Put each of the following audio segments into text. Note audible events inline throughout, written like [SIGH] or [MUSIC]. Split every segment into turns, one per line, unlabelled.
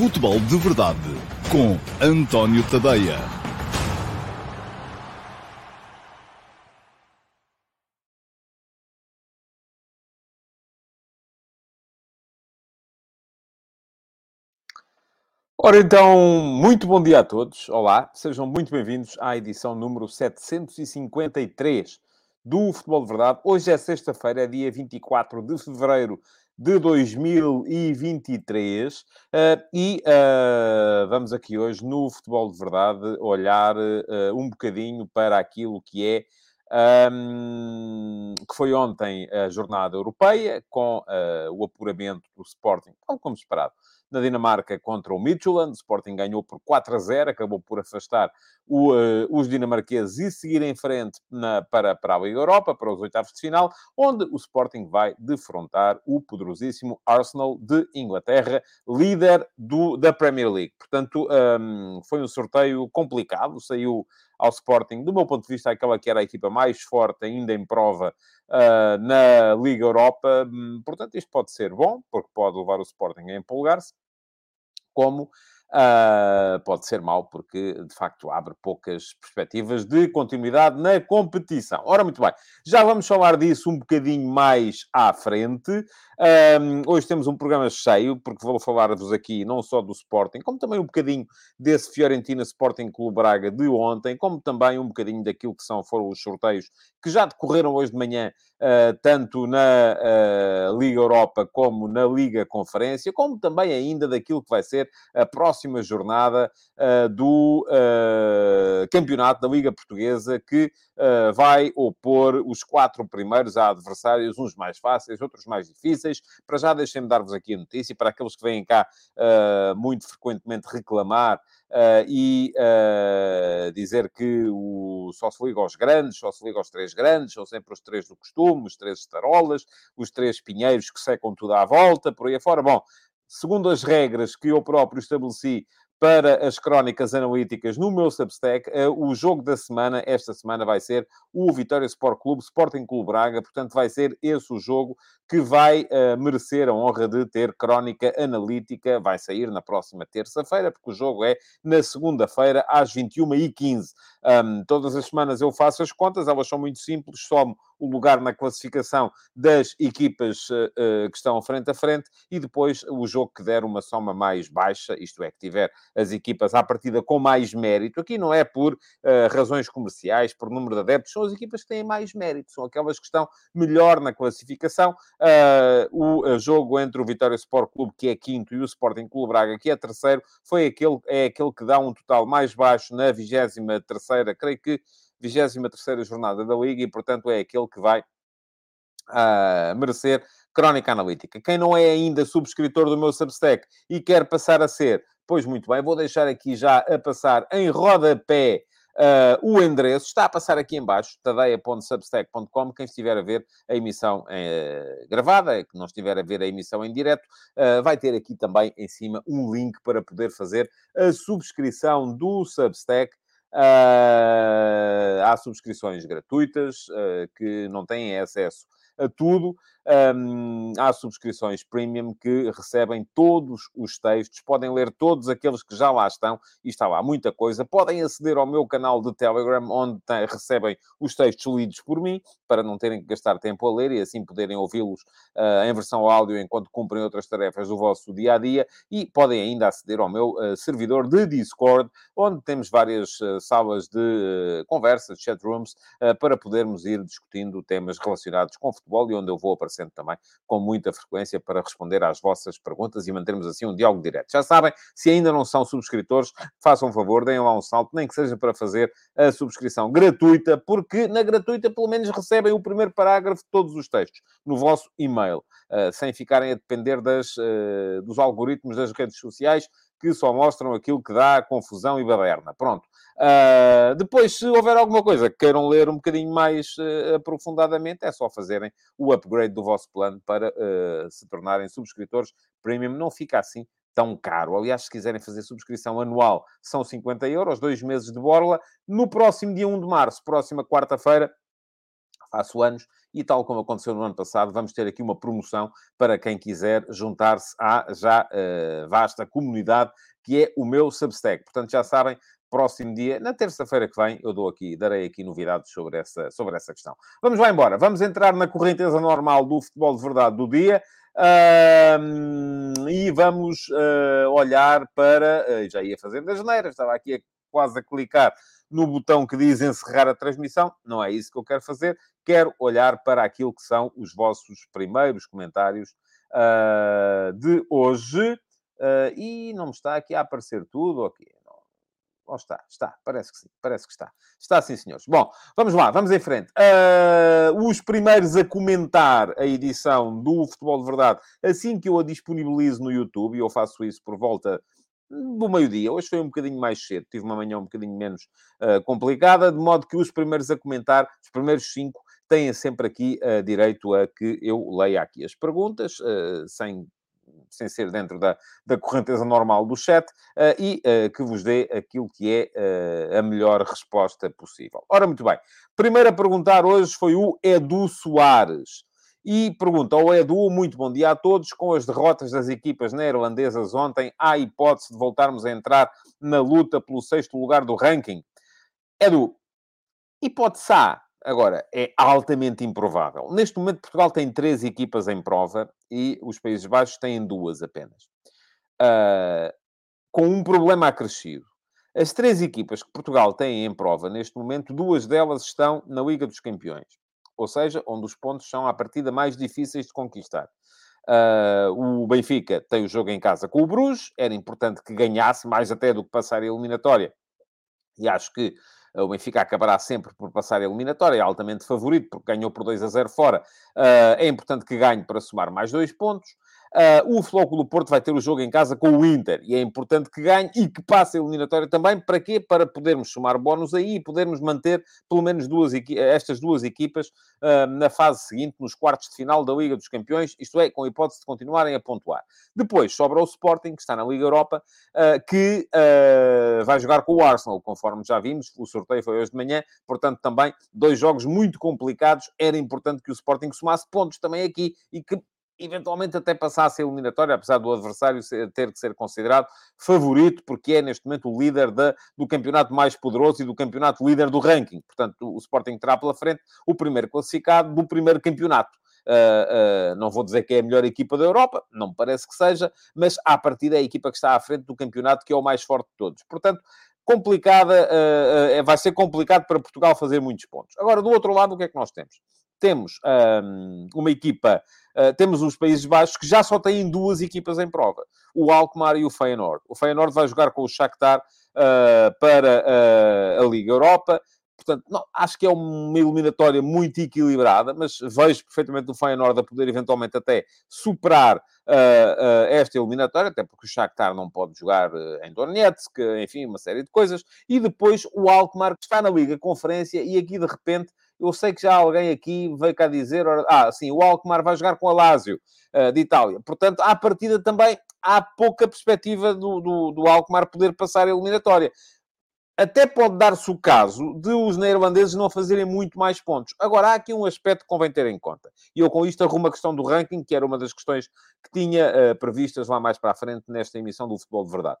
Futebol de Verdade com António Tadeia.
Ora então, muito bom dia a todos. Olá, sejam muito bem-vindos à edição número 753 do Futebol de Verdade. Hoje é sexta-feira, é dia 24 de fevereiro de 2023 uh, e uh, vamos aqui hoje no Futebol de Verdade olhar uh, um bocadinho para aquilo que é um, que foi ontem a jornada europeia com o apuramento do Sporting, tal como esperado na Dinamarca contra o Midtjylland. O Sporting ganhou por 4 a 0, acabou por afastar o, uh, os dinamarqueses e seguir em frente na, para, para a Liga Europa, para os oitavos de final, onde o Sporting vai defrontar o poderosíssimo Arsenal de Inglaterra, líder do, da Premier League. Portanto, um, foi um sorteio complicado, saiu ao Sporting, do meu ponto de vista, aquela que era a equipa mais forte ainda em prova uh, na Liga Europa. Hum, portanto, isto pode ser bom, porque pode levar o Sporting a empolgar-se, como Uh, pode ser mau, porque de facto abre poucas perspectivas de continuidade na competição. Ora, muito bem, já vamos falar disso um bocadinho mais à frente. Um, hoje temos um programa cheio, porque vou falar-vos aqui não só do Sporting, como também um bocadinho desse Fiorentina Sporting Clube Braga de ontem, como também um bocadinho daquilo que são, foram os sorteios que já decorreram hoje de manhã, uh, tanto na uh, Liga Europa como na Liga Conferência, como também ainda daquilo que vai ser a próxima próxima jornada uh, do uh, campeonato da Liga Portuguesa, que uh, vai opor os quatro primeiros a adversários, uns mais fáceis, outros mais difíceis. Para já, deixem-me dar-vos aqui a notícia, para aqueles que vêm cá muito frequentemente reclamar e dizer que o, só se liga aos grandes, só se liga aos três grandes, são sempre os três do costume, os três estarolas, os três pinheiros que secam tudo à volta, por aí afora. Bom, segundo as regras que eu próprio estabeleci para as crónicas analíticas no meu Substack. Eh, o jogo da semana, esta semana, vai ser o Vitória Sport Clube, Sporting Clube Braga. Portanto, vai ser esse o jogo que vai uh, merecer a honra de ter crónica analítica. Vai sair na próxima terça-feira, porque o jogo é na segunda-feira, às 21h15. Um, todas as semanas eu faço as contas, elas são muito simples, somo o lugar na classificação das equipas uh, uh, que estão frente a frente e depois o jogo que der uma soma mais baixa, isto é, que tiver as equipas à partida com mais mérito. Aqui não é por uh, razões comerciais, por número de adeptos, são as equipas que têm mais mérito, são aquelas que estão melhor na classificação. o jogo entre o Vitória Sport Clube, que é quinto, e o Sporting Clube Braga, que é terceiro, foi aquele, é aquele que dá um total mais baixo na vigésima terceira, creio que 23 jornada da Liga e, portanto, é aquele que vai uh, merecer crónica analítica. Quem não é ainda subscritor do meu Substack e quer passar a ser, pois muito bem, vou deixar aqui já a passar em rodapé Uh, o endereço está a passar aqui embaixo, tadeia.substack.com. Quem estiver a ver a emissão uh, gravada, que não estiver a ver a emissão em direto, uh, vai ter aqui também em cima um link para poder fazer a subscrição do Substack há subscrições gratuitas uh, que não têm acesso a tudo. Um, há subscrições premium que recebem todos os textos, podem ler todos aqueles que já lá estão, e está lá muita coisa. Podem aceder ao meu canal de Telegram, onde tem, recebem os textos lidos por mim, para não terem que gastar tempo a ler e assim poderem ouvi-los uh, em versão áudio enquanto cumprem outras tarefas do vosso dia a dia. E podem ainda aceder ao meu uh, servidor de Discord, onde temos várias uh, salas de conversas, chat rooms, para podermos ir discutindo temas relacionados com futebol e onde eu vou aparecer aparecendo também com muita frequência para responder às vossas perguntas e mantermos assim um diálogo direto. Já sabem, se ainda não são subscritores, façam um favor, deem lá um salto, nem que seja para fazer a subscrição gratuita, porque na gratuita pelo menos recebem o primeiro parágrafo de todos os textos no vosso e-mail, uh, sem ficarem a depender das, uh, dos algoritmos das redes sociais que só mostram aquilo que dá confusão e baderna. Pronto. Uh, depois, se houver alguma coisa que queiram ler um bocadinho mais uh, aprofundadamente, é só fazerem o upgrade do vosso plano para uh, se tornarem subscritores premium. Não fica assim tão caro. Aliás, se quiserem fazer subscrição anual, são 50 euros, dois meses de borla. No próximo dia 1 de março, próxima quarta-feira, faço anos, e tal como aconteceu no ano passado, vamos ter aqui uma promoção para quem quiser juntar-se à já uh, vasta comunidade que é o meu Substack. Portanto, já sabem, próximo dia, na terça-feira que vem, eu dou aqui, darei aqui novidades sobre essa, sobre essa questão. Vamos lá embora, vamos entrar na correnteza normal do futebol de verdade do dia. E vamos uh, olhar para. Uh, já ia fazendo a janeira, estava aqui a, quase a clicar no botão que diz encerrar a transmissão. Não é isso que eu quero fazer. Quero olhar para aquilo que são os vossos primeiros comentários uh, de hoje. Uh, e não me está aqui a aparecer tudo, ok? Ou está? Está, parece que sim, parece que está. Está sim, senhores. Bom, vamos lá, vamos em frente. Uh, os primeiros a comentar a edição do Futebol de Verdade, assim que eu a disponibilizo no YouTube, e eu faço isso por volta do meio-dia. Hoje foi um bocadinho mais cedo, tive uma manhã um bocadinho menos uh, complicada, de modo que os primeiros a comentar, os primeiros cinco, têm sempre aqui uh, direito a que eu leia aqui as perguntas, uh, sem, sem ser dentro da, da correnteza normal do chat, e que vos dê aquilo que é a melhor resposta possível. Ora, muito bem. Primeiro a perguntar hoje foi o Edu Soares. E pergunta ao Edu, muito bom dia a todos. Com as derrotas das equipas neerlandesas ontem, há hipótese de voltarmos a entrar na luta pelo sexto lugar do ranking? Edu, hipótese há. Agora, é altamente improvável. Neste momento, Portugal tem três equipas em prova e os Países Baixos têm duas apenas. Uh, com um problema acrescido. As três equipas que Portugal tem em prova neste momento, duas delas estão na Liga dos Campeões ou seja, onde os pontos são à partida mais difíceis de conquistar. Uh, o Benfica tem o jogo em casa com o Bruges, era importante que ganhasse mais até do que passar a eliminatória. E acho que o Benfica acabará sempre por passar a eliminatória, é altamente favorito, porque ganhou por 2 a 0 fora. Uh, é importante que ganhe para somar mais dois pontos. Uh, o Flóculo Porto vai ter o jogo em casa com o Inter e é importante que ganhe e que passe a eliminatória também. Para quê? Para podermos somar bónus aí e podermos manter pelo menos duas estas duas equipas uh, na fase seguinte, nos quartos de final da Liga dos Campeões, isto é, com a hipótese de continuarem a pontuar. Depois sobra o Sporting, que está na Liga Europa, uh, que vai jogar com o Arsenal, conforme já vimos. O sorteio foi hoje de manhã, portanto, também dois jogos muito complicados. Era importante que o Sporting somasse pontos também aqui e que eventualmente até passasse a eliminatória, apesar do adversário ter que ser considerado favorito, porque é neste momento o líder do campeonato mais poderoso e do campeonato líder do ranking. Portanto, o Sporting terá pela frente o primeiro classificado do primeiro campeonato. Uh, uh, não vou dizer que é a melhor equipa da Europa, não me parece que seja, mas à partida é a equipa que está à frente do campeonato que é o mais forte de todos. Portanto, complicada, uh, vai ser complicado para Portugal fazer muitos pontos. Agora, do outro lado, o que é que nós temos? Temos um, uma equipa Uh, temos os Países Baixos que já só têm duas equipas em prova, o Alkmaar e o Feyenoord. O Feyenoord vai jogar com o Shakhtar uh, para uh, a Liga Europa. Portanto, não, acho que é uma eliminatória muito equilibrada, mas vejo perfeitamente o Feyenoord a poder eventualmente até superar esta eliminatória, até porque o Shakhtar não pode jogar em Donetsk, enfim, uma série de coisas. E depois o Alkmaar, que está na Liga Conferência, e aqui de repente eu sei que já alguém aqui veio cá dizer, ah, sim, o Alkmaar vai jogar com a Lazio uh, de Itália. Portanto, à partida também há pouca perspectiva do, do, do Alkmaar poder passar a eliminatória. Até pode dar-se o caso de os neerlandeses não fazerem muito mais pontos. Agora, há aqui um aspecto que convém ter em conta. E eu com isto arrumo a questão do ranking, que era uma das questões que tinha uh, previstas lá mais para a frente nesta emissão do Futebol de Verdade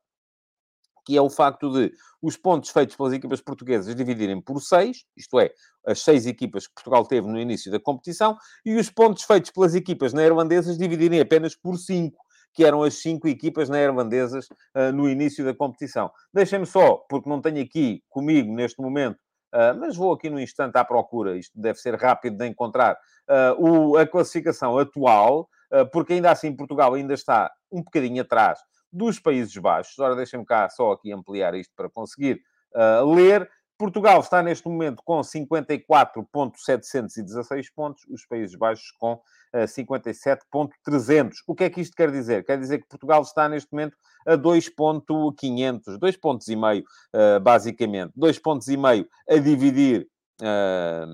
que é o facto de os pontos feitos pelas equipas portuguesas dividirem por seis, isto é, as seis equipas que Portugal teve no início da competição, e os pontos feitos pelas equipas neerlandesas dividirem apenas por cinco, que eram as cinco equipas neerlandesas uh, no início da competição. Deixem-me só, porque não tenho aqui comigo neste momento, uh, mas vou aqui no instante à procura, isto deve ser rápido de encontrar, uh, o, a classificação atual, porque ainda assim Portugal ainda está um bocadinho atrás dos Países Baixos. Ora, deixem-me cá só aqui ampliar isto para conseguir uh, ler. Portugal está neste momento com 54.716 pontos, os Países Baixos com uh, ah, 57.300. O que é que isto quer dizer? Quer dizer que Portugal está neste momento a 2.500, 2 pontos e meio, uh, basicamente. 2 pontos e meio a dividir uh,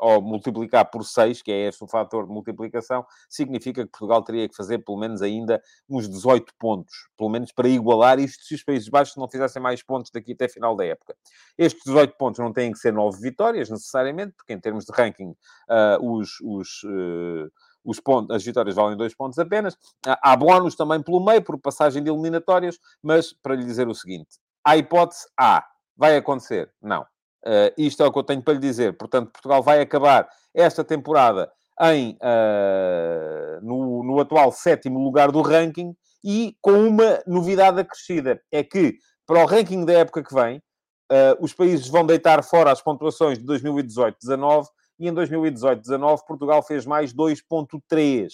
ou multiplicar por 6, que é este o fator de multiplicação, significa que Portugal teria que fazer pelo menos ainda uns 18 pontos, pelo menos para igualar isto se os Países Baixos não fizessem mais pontos daqui até final da época. Estes 18 pontos não têm que ser 9 vitórias, necessariamente, porque em termos de ranking, uh, os, os, uh, os pontos, as vitórias valem 2 pontos apenas. Há bónus também pelo meio, por passagem de eliminatórias, mas para lhe dizer o seguinte, a hipótese A, vai acontecer? Não. Uh, isto é o que eu tenho para lhe dizer. Portanto, Portugal vai acabar esta temporada em, uh, no, no, atual sétimo lugar do ranking e com uma novidade acrescida. É que, para o ranking da época que vem, uh, os países vão deitar fora as pontuações de 2018-19 e em 2018-19 Portugal fez mais 2.3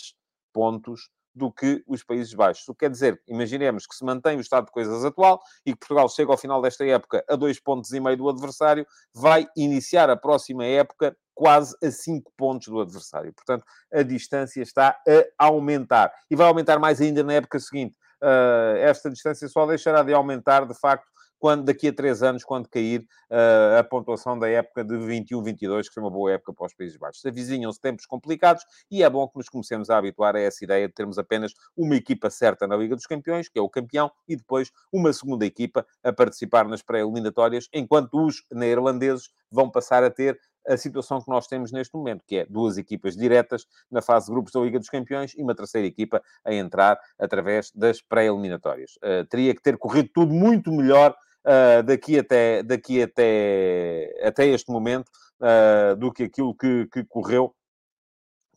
pontos do que os Países Baixos. O que quer dizer, imaginemos que se mantém o estado de coisas atual e que Portugal chega ao final desta época a dois pontos e meio do adversário, vai iniciar a próxima época quase a 5 pontos do adversário. Portanto, a distância está a aumentar. E vai aumentar mais ainda na época seguinte. Uh, esta distância só deixará de aumentar, de facto, quando daqui a três anos, quando cair uh, a pontuação da época de 21-22, que foi uma boa época para os Países Baixos. Avizinham-se tempos complicados e é bom que nos comecemos a habituar a essa ideia de termos apenas uma equipa certa na Liga dos Campeões, que é o campeão, e depois uma segunda equipa a participar nas pré-eliminatórias, enquanto os neerlandeses vão passar a ter a situação que nós temos neste momento, que é duas equipas diretas na fase de grupos da Liga dos Campeões e uma terceira equipa a entrar através das pré-eliminatórias. Uh, teria que ter corrido tudo muito melhor uh, daqui, até, daqui até, até este momento uh, do que aquilo que, que correu,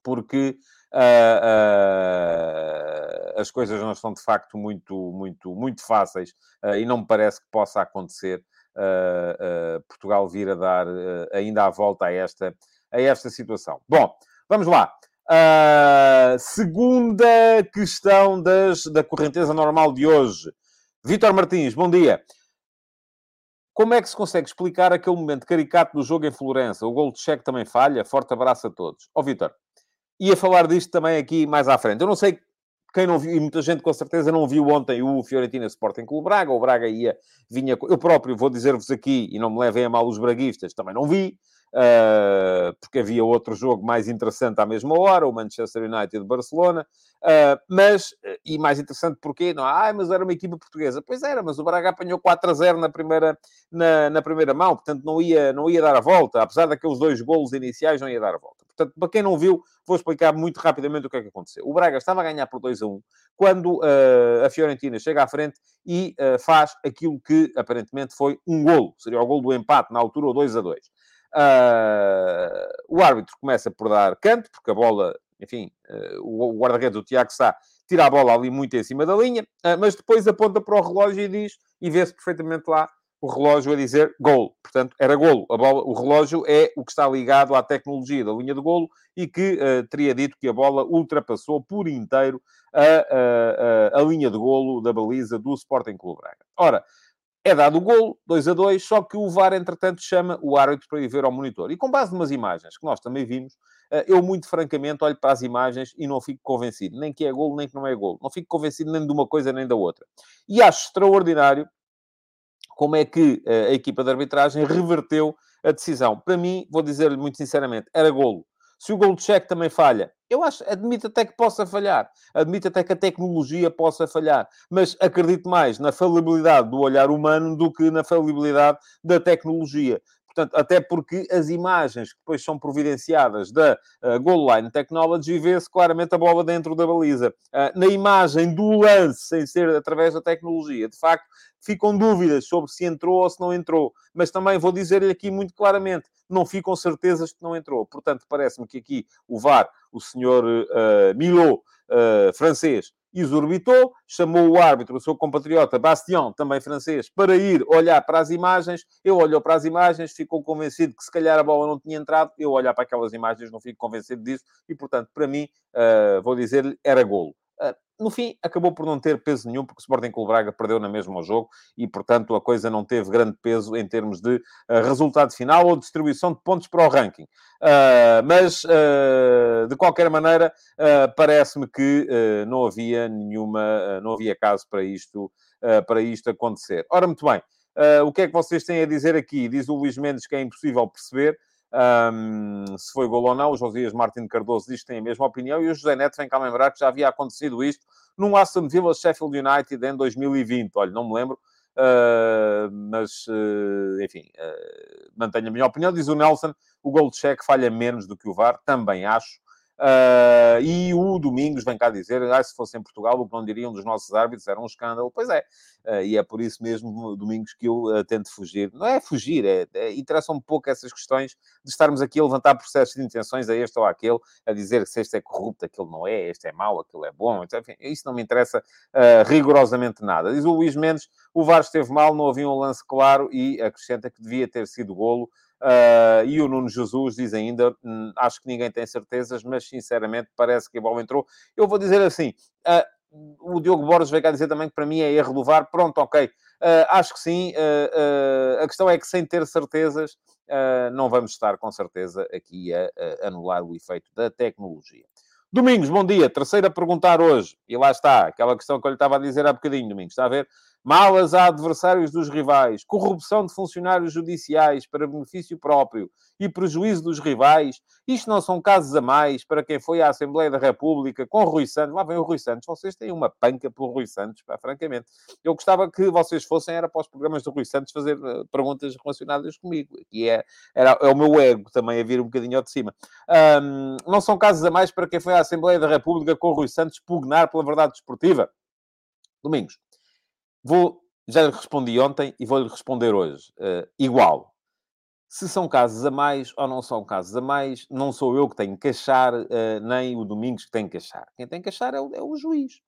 porque as coisas não estão de facto muito, muito, muito fáceis e não me parece que possa acontecer Portugal vir a dar uh, ainda a volta a esta, a esta situação. Bom, vamos lá. segunda questão das, da correnteza normal de hoje. Vítor Martins, bom dia. Como é que se consegue explicar aquele momento caricato do jogo em Florença? O gol de cheque também falha? Forte abraço a todos. Ó, oh, Vítor, ia falar disto também aqui mais à frente. Eu não sei quem não viu, e muita gente com certeza não viu ontem o Fiorentina Sporting Clube Braga, o Braga ia, vinha, eu próprio vou dizer-vos aqui, e não me levem a mal os braguistas, também não vi, uh, porque havia outro jogo mais interessante à mesma hora, o Manchester United-Barcelona, uh, mas, e mais interessante porque, não, ah, mas era uma equipa portuguesa, pois era, mas o Braga apanhou 4 a 0 na primeira, na, na primeira mão, portanto não ia, não ia dar a volta, apesar daqueles dois golos iniciais, não ia dar a volta. Portanto, para quem não viu, vou explicar muito rapidamente o que é que aconteceu. O Braga estava a ganhar por 2 a 1, quando uh, a Fiorentina chega à frente e uh, faz aquilo que aparentemente foi um golo, seria o golo do empate na altura, o 2 a 2. Uh, o árbitro começa por dar canto, porque a bola, enfim, uh, o guarda-redes, o Tiago Sá, tira a bola ali muito em cima da linha, uh, mas depois aponta para o relógio e diz, e vê-se perfeitamente lá o relógio a dizer gol. Portanto, era golo. A bola, o relógio é o que está ligado à tecnologia da linha de golo e que teria dito que a bola ultrapassou por inteiro a, a, a, a linha de golo da baliza do Sporting Clube Braga. Ora, é dado o golo, 2 a 2, só que o VAR, entretanto, chama o árbitro para ir ver ao monitor. E com base numas imagens que nós também vimos, eh, eu, muito francamente, olho para as imagens e não fico convencido. Nem que é golo, nem que não é golo. Não fico convencido nem de uma coisa, nem da outra. E acho extraordinário como é que eh, a equipa de arbitragem reverteu a decisão. Para mim, vou dizer-lhe muito sinceramente, era golo. Se o gol de cheque também falha, eu acho, admito até que possa falhar. Admito até que a tecnologia possa falhar. Mas acredito mais na falibilidade do olhar humano do que na falibilidade da tecnologia. Portanto, até porque as imagens que depois são providenciadas da uh, Goal Line Technology vê-se claramente a bola dentro da baliza. Uh, na imagem do lance, sem ser através da tecnologia, de facto, ficam dúvidas sobre se entrou ou se não entrou. Mas também vou dizer-lhe aqui muito claramente, não ficam certezas que não entrou. Portanto, parece-me que aqui o VAR, o senhor uh, uh, francês, exorbitou, chamou o árbitro, o seu compatriota Bastien, também francês, para ir olhar para as imagens. Eu olhou para as imagens, ficou convencido que se calhar a bola não tinha entrado. Eu olhar para aquelas imagens não fico convencido disso e, portanto, para mim, uh, vou dizer-lhe, era golo. Uh, no fim, acabou por não ter peso nenhum, porque o Sporting Clube Braga perdeu na mesma jogo e, portanto, a coisa não teve grande peso em termos de uh, resultado final ou distribuição de pontos para o ranking. Uh, mas, uh, de qualquer maneira, parece-me que não havia nenhuma, não havia caso para isto, para isto acontecer. Ora, muito bem. o que é que vocês têm a dizer aqui? Diz o Luís Mendes que é impossível perceber. Um, se foi gol ou não. O Josias Martins Cardoso diz que tem a mesma opinião e o José Neto vem cá lembrar que já havia acontecido isto num Aston Villa Sheffield United em 2020. Olha, não me lembro, uh, mas uh, enfim, uh, mantenho a minha opinião. Diz o Nelson: o gol de cheque falha menos do que o VAR, também acho. Uh, e o Domingos vem cá dizer, ah, se fosse em Portugal, o que não diriam dos nossos árbitros era um escândalo. Pois é, uh, e é por isso mesmo, Domingos, que eu uh, tento fugir. Não é fugir, é, é interessa um pouco essas questões de estarmos aqui a levantar processos de intenções a este ou àquele, a dizer que se este é corrupto, aquele não é, este é mau, aquele é bom. Enfim, isso não me interessa rigorosamente nada. Diz o Luís Mendes, o VAR esteve mal, não havia um lance claro e acrescenta que devia ter sido golo. Uh, e o Nuno Jesus diz ainda, hum, acho que ninguém tem certezas, mas sinceramente parece que a bola entrou. Eu vou dizer assim, uh, o Diogo Borges veio cá dizer também que para mim é erro do VAR. Pronto, ok. Uh, acho que sim. a questão é que sem ter certezas, não vamos estar com certeza aqui a, a anular o efeito da tecnologia. Domingos, bom dia. Terceira a perguntar hoje. E lá está, aquela questão que eu lhe estava a dizer há bocadinho, Domingos. Está a ver? Malas a adversários dos rivais, corrupção de funcionários judiciais para benefício próprio e prejuízo dos rivais. Isto não são casos a mais para quem foi à Assembleia da República com Rui Santos. Lá vem o Rui Santos. Vocês têm uma panca por Rui Santos, pá, francamente. Eu gostava que vocês fossem, era para os programas do Rui Santos, fazer uh, perguntas relacionadas comigo. E é, era, é o meu ego também a vir um bocadinho ao de cima. Um, não são casos a mais para quem foi à Assembleia da República com Rui Santos pugnar pela verdade desportiva. Domingos. Vou, já lhe respondi ontem e vou-lhe responder hoje. Uh, igual. Se são casos a mais ou não são casos a mais, não sou eu que tenho que achar, uh, nem o Domingos que tem que achar. Quem tem que achar é o, é o juiz.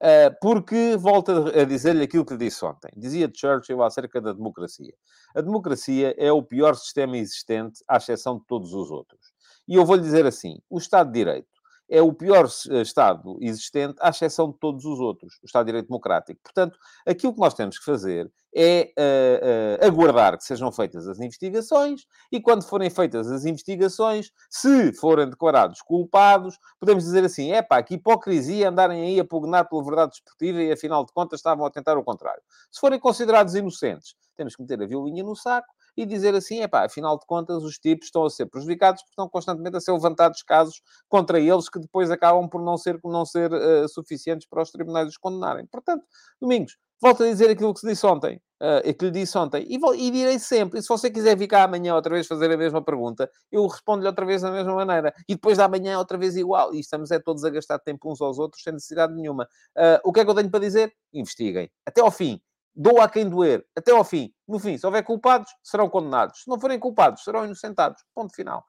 Uh, porque, volto a dizer-lhe aquilo que lhe disse ontem. Dizia Churchill acerca da democracia. A democracia é o pior sistema existente, à exceção de todos os outros. E eu vou-lhe dizer assim: o Estado de Direito é o pior eh, Estado existente, à exceção de todos os outros, o Estado de Direito Democrático. Portanto, aquilo que nós temos que fazer é uh, uh, aguardar que sejam feitas as investigações e, quando forem feitas as investigações, se forem declarados culpados, podemos dizer assim: é pá, que hipocrisia andarem aí a pugnar pela verdade desportiva e, afinal de contas, estavam a tentar o contrário. Se forem considerados inocentes, temos que meter a violinha no saco e dizer assim, é pá, afinal de contas, os tipos estão a ser prejudicados porque estão constantemente a ser levantados casos contra eles que depois acabam por não ser, não ser uh, suficientes para os tribunais os condenarem. Portanto, Domingos, volto a dizer aquilo que se disse ontem, uh, que lhe disse ontem, e, vou, e direi sempre, e se você quiser vir cá amanhã outra vez fazer a mesma pergunta, eu respondo-lhe outra vez da mesma maneira, e depois da manhã outra vez igual, e estamos é todos a gastar tempo uns aos outros sem necessidade nenhuma. Uh, o que é que eu tenho para dizer? Investiguem. Até ao fim dou a quem doer, até ao fim. No fim, se houver culpados, serão condenados. Se não forem culpados, serão inocentados. Ponto final.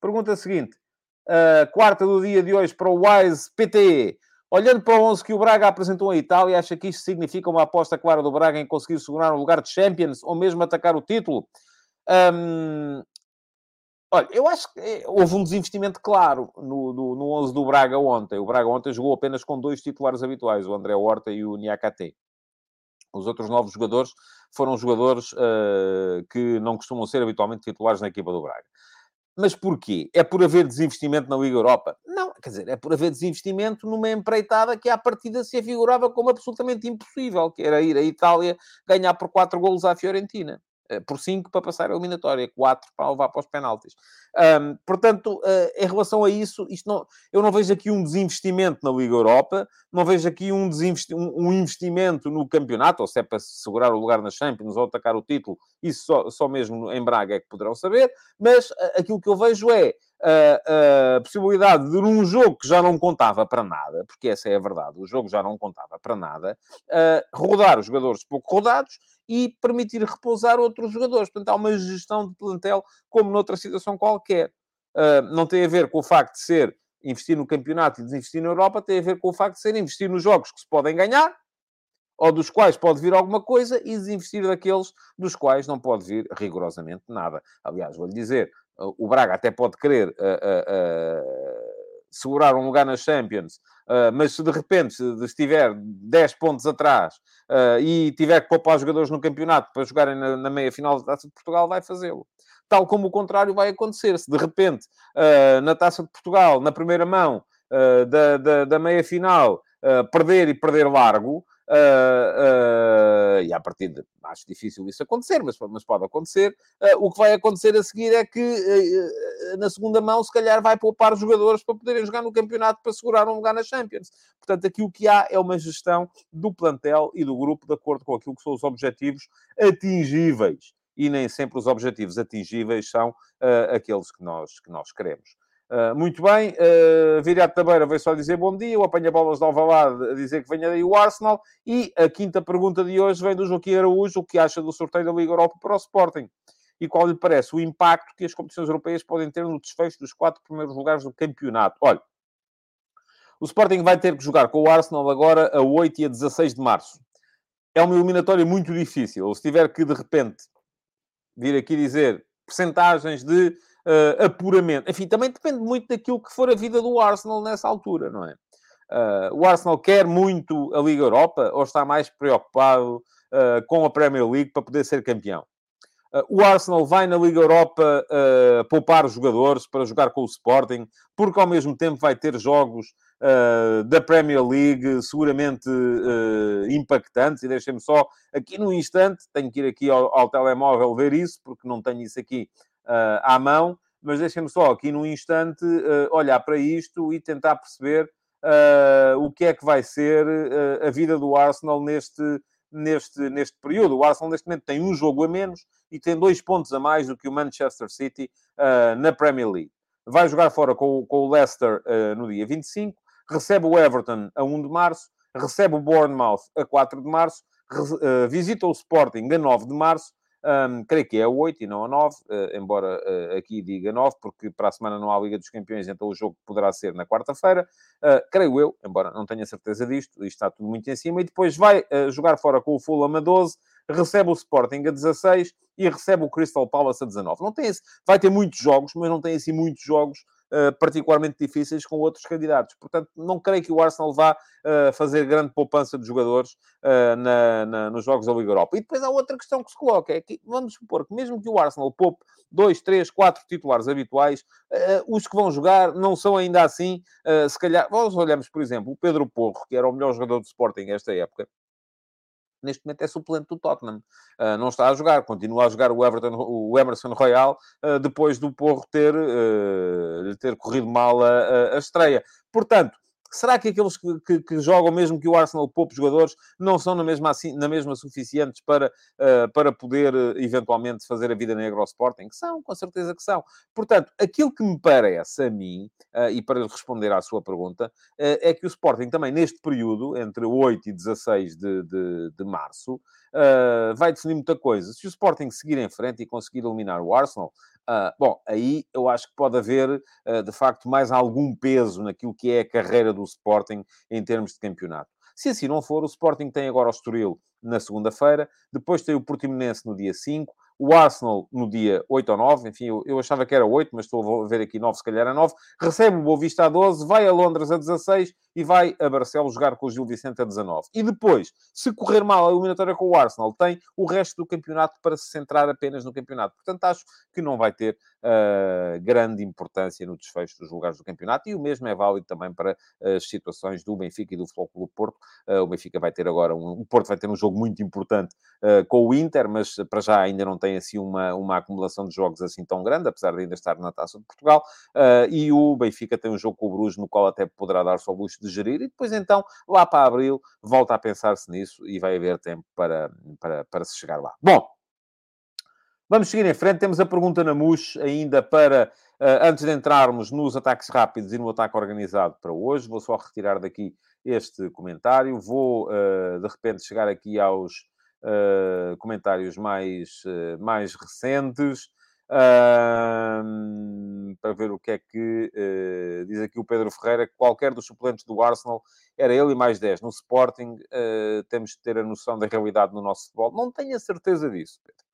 Pergunta seguinte. Uh, quarta do dia de hoje para o Wise PTE. Olhando para o 11 que o Braga apresentou à Itália, acha que isto significa uma aposta clara do Braga em conseguir segurar um lugar de Champions ou mesmo atacar o título? Um, olha, eu acho que eh, houve um desinvestimento claro no, no, no 11 do Braga ontem. O Braga ontem jogou apenas com dois titulares habituais, o André Horta e o Niakate. Os outros novos jogadores foram jogadores uh, que não costumam ser habitualmente titulares na equipa do Braga. Mas porquê? É por haver desinvestimento na Liga Europa? Não, quer dizer, é por haver desinvestimento numa empreitada que à partida se afigurava como absolutamente impossível, que era ir à Itália ganhar por 4 golos à Fiorentina. Eh, por 5 para passar a eliminatória, 4 para levar para os penaltis. Um, portanto, uh, em relação a isso, isto não, eu não vejo aqui um desinvestimento na Liga Europa, não vejo aqui um, um, um, investimento no campeonato, ou se é para segurar o lugar na Champions ou atacar o título, isso só, só mesmo em Braga é que poderão saber, mas uh, aquilo que eu vejo é a, a possibilidade de um jogo que já não contava para nada, porque essa é a verdade, o jogo já não contava para nada, uh, rodar os jogadores pouco rodados e permitir repousar outros jogadores. Portanto, há uma gestão de plantel como noutra situação qualquer. Uh, não tem a ver com o facto de ser investir no campeonato e desinvestir na Europa, tem a ver com o facto de ser investir nos jogos que se podem ganhar, ou dos quais pode vir alguma coisa, e desinvestir daqueles dos quais não pode vir rigorosamente nada. Aliás, vou-lhe dizer, o Braga até pode querer uh, uh, segurar um lugar nas Champions, uh, mas se de repente estiver 10 pontos atrás uh, e tiver que poupar jogadores no campeonato para jogarem na, na meia final da Taça de Portugal, vai fazê-lo. Tal como o contrário vai acontecer. Se de repente, uh, na Taça de Portugal, na primeira mão da, da, da meia final, perder e perder largo, Uh, uh, e a partir de acho difícil isso acontecer, mas, mas pode acontecer. Uh, o que vai acontecer a seguir é que na segunda mão, se calhar, vai poupar jogadores para poderem jogar no campeonato para segurar um lugar na Champions. Portanto, aqui o que há é uma gestão do plantel e do grupo de acordo com aquilo que são os objetivos atingíveis. E nem sempre os objetivos atingíveis são aqueles que nós, que nós queremos. Uh, muito bem, uh, Viriato Tabeira veio só dizer bom dia, o apanha-bolas de Alvalade a dizer que venha daí o Arsenal, e a quinta pergunta de hoje vem do Joaquim Araújo, o que acha do sorteio da Liga Europa para o Sporting? E qual lhe parece o impacto que as competições europeias podem ter no desfecho dos quatro primeiros lugares do campeonato? Olha, o Sporting vai ter que jogar com o Arsenal agora a 8 e a 16 de março. É uma eliminatória muito difícil. Se tiver que, de repente, vir aqui dizer percentagens de uh, apuramento. Enfim, também depende muito daquilo que for a vida do Arsenal nessa altura, não é? Uh, o Arsenal quer muito a Liga Europa ou está mais preocupado uh, com a Premier League para poder ser campeão? O Arsenal vai na Liga Europa poupar os jogadores para jogar com o Sporting, porque ao mesmo tempo vai ter jogos da Premier League seguramente impactantes. E deixem-me só aqui no instante, tenho que ir aqui ao, ao telemóvel ver isso, porque não tenho isso aqui uh, à mão, mas deixem-me só aqui num instante uh, olhar para isto e tentar perceber uh, o que é que vai ser a vida do Arsenal neste, neste, neste período. O Arsenal, neste momento, tem um jogo a menos e tem dois pontos a mais do que o Manchester City na Premier League. Vai jogar fora com, com o Leicester no dia 25, recebe o Everton a 1 de março, recebe o Bournemouth a 4 de março, visita o Sporting a 9 de março um, creio que é a 8 e não a 9, uh, eh, embora uh, aqui diga 9, porque para a semana não há Liga dos Campeões, então o jogo poderá ser na quarta-feira. Uh, creio eu, embora não tenha certeza disto, isto está tudo muito em cima. E depois vai jogar fora com o Fulham a 12, recebe o Sporting a 16 e recebe o Crystal Palace a 19. Não tem vai ter muitos jogos, mas não tem assim muitos jogos uh, particularmente difíceis com outros candidatos. Portanto, não creio que o Arsenal vá uh, fazer grande poupança de jogadores uh, na, na, nos jogos da Liga Europa. E depois há outra questão que se coloca, é que vamos supor que mesmo que o Arsenal poupe dois, três, quatro titulares habituais, os que vão jogar não são ainda assim, se calhar, nós olhamos, por exemplo, o Pedro Porro, que era o melhor jogador do Sporting esta época, neste momento é suplente do Tottenham. Uh, não está a jogar, continua a jogar o, Everton, o Emerson Royal, uh, depois do Porro ter, uh, ter corrido mal a, a estreia. Portanto, Será que aqueles que, que, que, jogam, mesmo que o Arsenal poupe jogadores, não são na mesma, assim, na mesma suficientes para, uh, para poder uh, eventualmente fazer a vida negra ao Sporting? São, com certeza que são. Portanto, aquilo que me parece a mim, uh, e para responder à sua pergunta, é que o Sporting também, neste período, entre 8 e 16 de, de, de março, vai definir muita coisa. Se o Sporting seguir em frente e conseguir eliminar o Arsenal, Uh, bom, aí eu acho que pode haver, uh, de facto, mais algum peso naquilo que é a carreira do Sporting em termos de campeonato. Se assim não for, o Sporting tem agora o Estoril na segunda-feira, depois tem o Portimonense no dia 5, o Arsenal no dia 8 ou 9, enfim, eu, eu, achava que era 8, mas estou a ver aqui 9, se calhar é 9, recebe o Boa Vista a 12, vai a Londres a 16 e vai a Barcelos jogar com o Gil Vicente a 19. E depois, se correr mal a eliminatória com o Arsenal, tem o resto do campeonato para se centrar apenas no campeonato. Portanto, acho que não vai ter uh, grande importância no desfecho dos lugares do campeonato e o mesmo é válido também para as situações do Benfica e do Futebol do Porto. Uh, o Benfica vai ter agora um... O Porto vai ter um jogo muito importante uh, com o Inter, mas para já ainda não tem assim uma, uma acumulação de jogos assim tão grande, apesar de ainda estar na Taça de Portugal. e o Benfica tem um jogo com o Bruges, no qual até poderá dar só o luxo de gerir, e depois então, lá para abril, volta a pensar-se nisso e vai haver tempo para, para, para se chegar lá. Bom, vamos seguir em frente. Temos a pergunta na MUS ainda para, uh, antes de entrarmos nos ataques rápidos e no ataque organizado para hoje. Vou só retirar daqui este comentário. Vou, uh, de repente, chegar aqui aos uh, comentários mais, mais recentes para ver o que é que uh, diz aqui o Pedro Ferreira, que qualquer dos suplentes do Arsenal era ele e mais 10. No Sporting, uh, temos de ter a noção da realidade no nosso futebol. Não tenho a certeza disso, Pedro.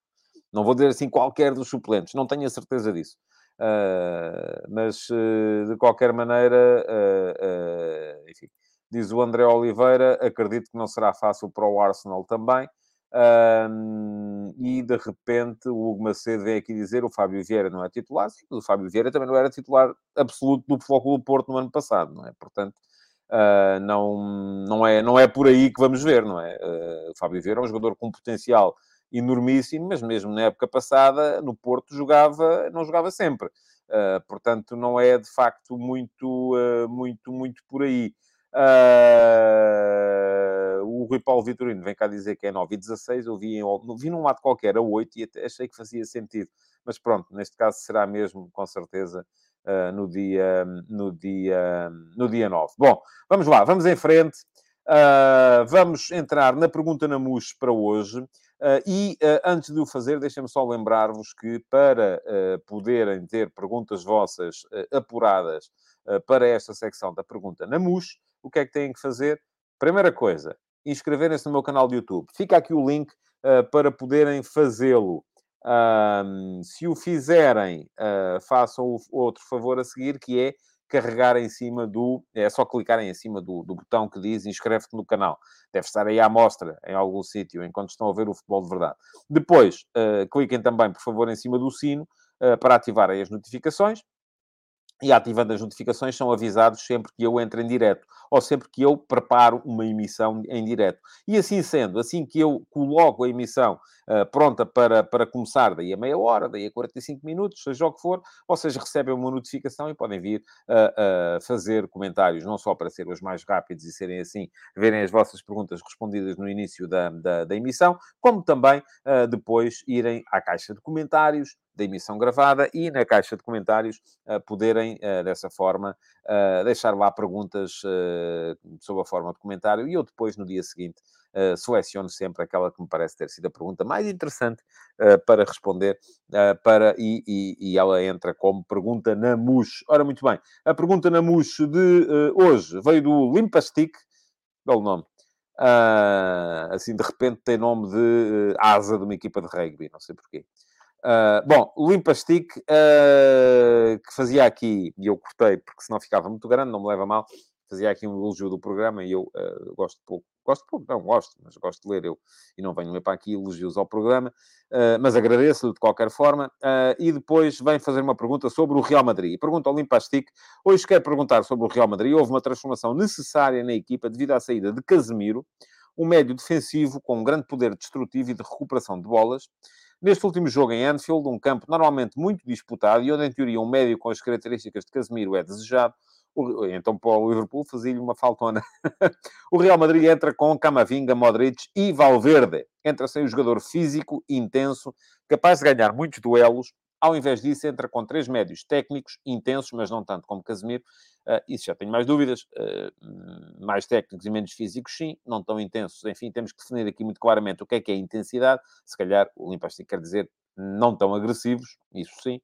Não vou dizer assim qualquer dos suplentes, não tenho a certeza disso. Uh, mas, de qualquer maneira, enfim, diz o André Oliveira, acredito que não será fácil para o Arsenal também. Um, e de repente o Hugo Macedo vem aqui dizer o Fábio Vieira não é titular, sim, o Fábio Vieira também não era titular absoluto do Futebol do Porto no ano passado, não é? Portanto, Uh, não, não, é, não é por aí que vamos ver, não é? Uh, o Fábio Vieira é um jogador com potencial enormíssimo, mas mesmo na época passada, no Porto, jogava, não jogava sempre. Uh, portanto, não é de facto muito, muito, muito por aí. o Rui Paulo Vitorino vem cá dizer que é 9 e 16, eu vi, em, vi num lado qualquer a 8 e até achei que fazia sentido. Mas pronto, neste caso será mesmo, com certeza, uh, no, dia, no, dia, no dia 9. Bom, vamos lá, vamos em frente. Uh, vamos entrar na pergunta na MUS para hoje. Uh, e uh, antes de o fazer, deixem-me só lembrar-vos que para poderem ter perguntas vossas apuradas para esta secção da pergunta na MUS, o que é que têm que fazer? Primeira coisa, inscreverem-se no meu canal de YouTube. Fica aqui o link para poderem fazê-lo. Se o fizerem, uh, façam o outro favor a seguir, que é carregar em cima do... É só clicarem em cima do, do botão que diz inscreve-te no canal. Deve estar aí à mostra, em algum sítio, enquanto estão a ver o futebol de verdade. Depois, uh, cliquem também, por favor, em cima do sino, uh, para ativarem as notificações e ativando as notificações são avisados sempre que eu entro em direto ou sempre que eu preparo uma emissão em direto. E assim sendo, assim que eu coloco a emissão uh, pronta para, para começar, daí a meia hora, daí a 45 minutos, seja o que for, vocês recebem uma notificação e podem vir uh, uh, fazer comentários, não só para serem os mais rápidos e serem assim, verem as vossas perguntas respondidas no início da, da, da emissão, como também ah, depois irem à caixa de comentários, da emissão gravada e na caixa de comentários uh, poderem, uh, dessa forma, uh, deixar lá perguntas sob a forma de comentário e eu depois, no dia seguinte, seleciono sempre aquela que me parece ter sido a pergunta mais interessante para responder para, e, e, e, ela entra como pergunta na MUS. Ora, muito bem, a pergunta na MUS de hoje veio do Limpastic, belo nome. Uh, assim, de repente tem nome de uh, asa de uma equipa de rugby, não sei porquê. Uh, bom, o Limpastic, uh, que fazia aqui, e eu cortei porque senão ficava muito grande, não me leva mal, fazia aqui um elogio do programa e eu uh, gosto pouco, gosto pouco, não gosto, mas gosto de ler eu e não venho ler para aqui elogios ao programa, mas agradeço-lhe de qualquer forma. e depois vem fazer uma pergunta sobre o Real Madrid. Pergunta ao Limpastic, hoje quero perguntar sobre o Real Madrid. Houve uma transformação necessária na equipa devido à saída de Casemiro, um médio defensivo com um grande poder destrutivo e de recuperação de bolas. Neste último jogo em Anfield, um campo normalmente muito disputado e onde, em teoria, um médio com as características de Casemiro é desejado, então para o Liverpool fazia-lhe uma faltona. [LAUGHS] o Real Madrid entra com Camavinga, Modric e Valverde. Entra sem o jogador físico, intenso, capaz de ganhar muitos duelos. Ao invés disso, entra com três médios técnicos, intensos, mas não tanto como Casemiro, Uh, isso já tenho mais dúvidas. Uh, mais técnicos e menos físicos, sim. Não tão intensos. Enfim, temos que definir aqui muito claramente o que é que é intensidade. Se calhar, o Limpastic quer dizer não tão agressivos, isso sim.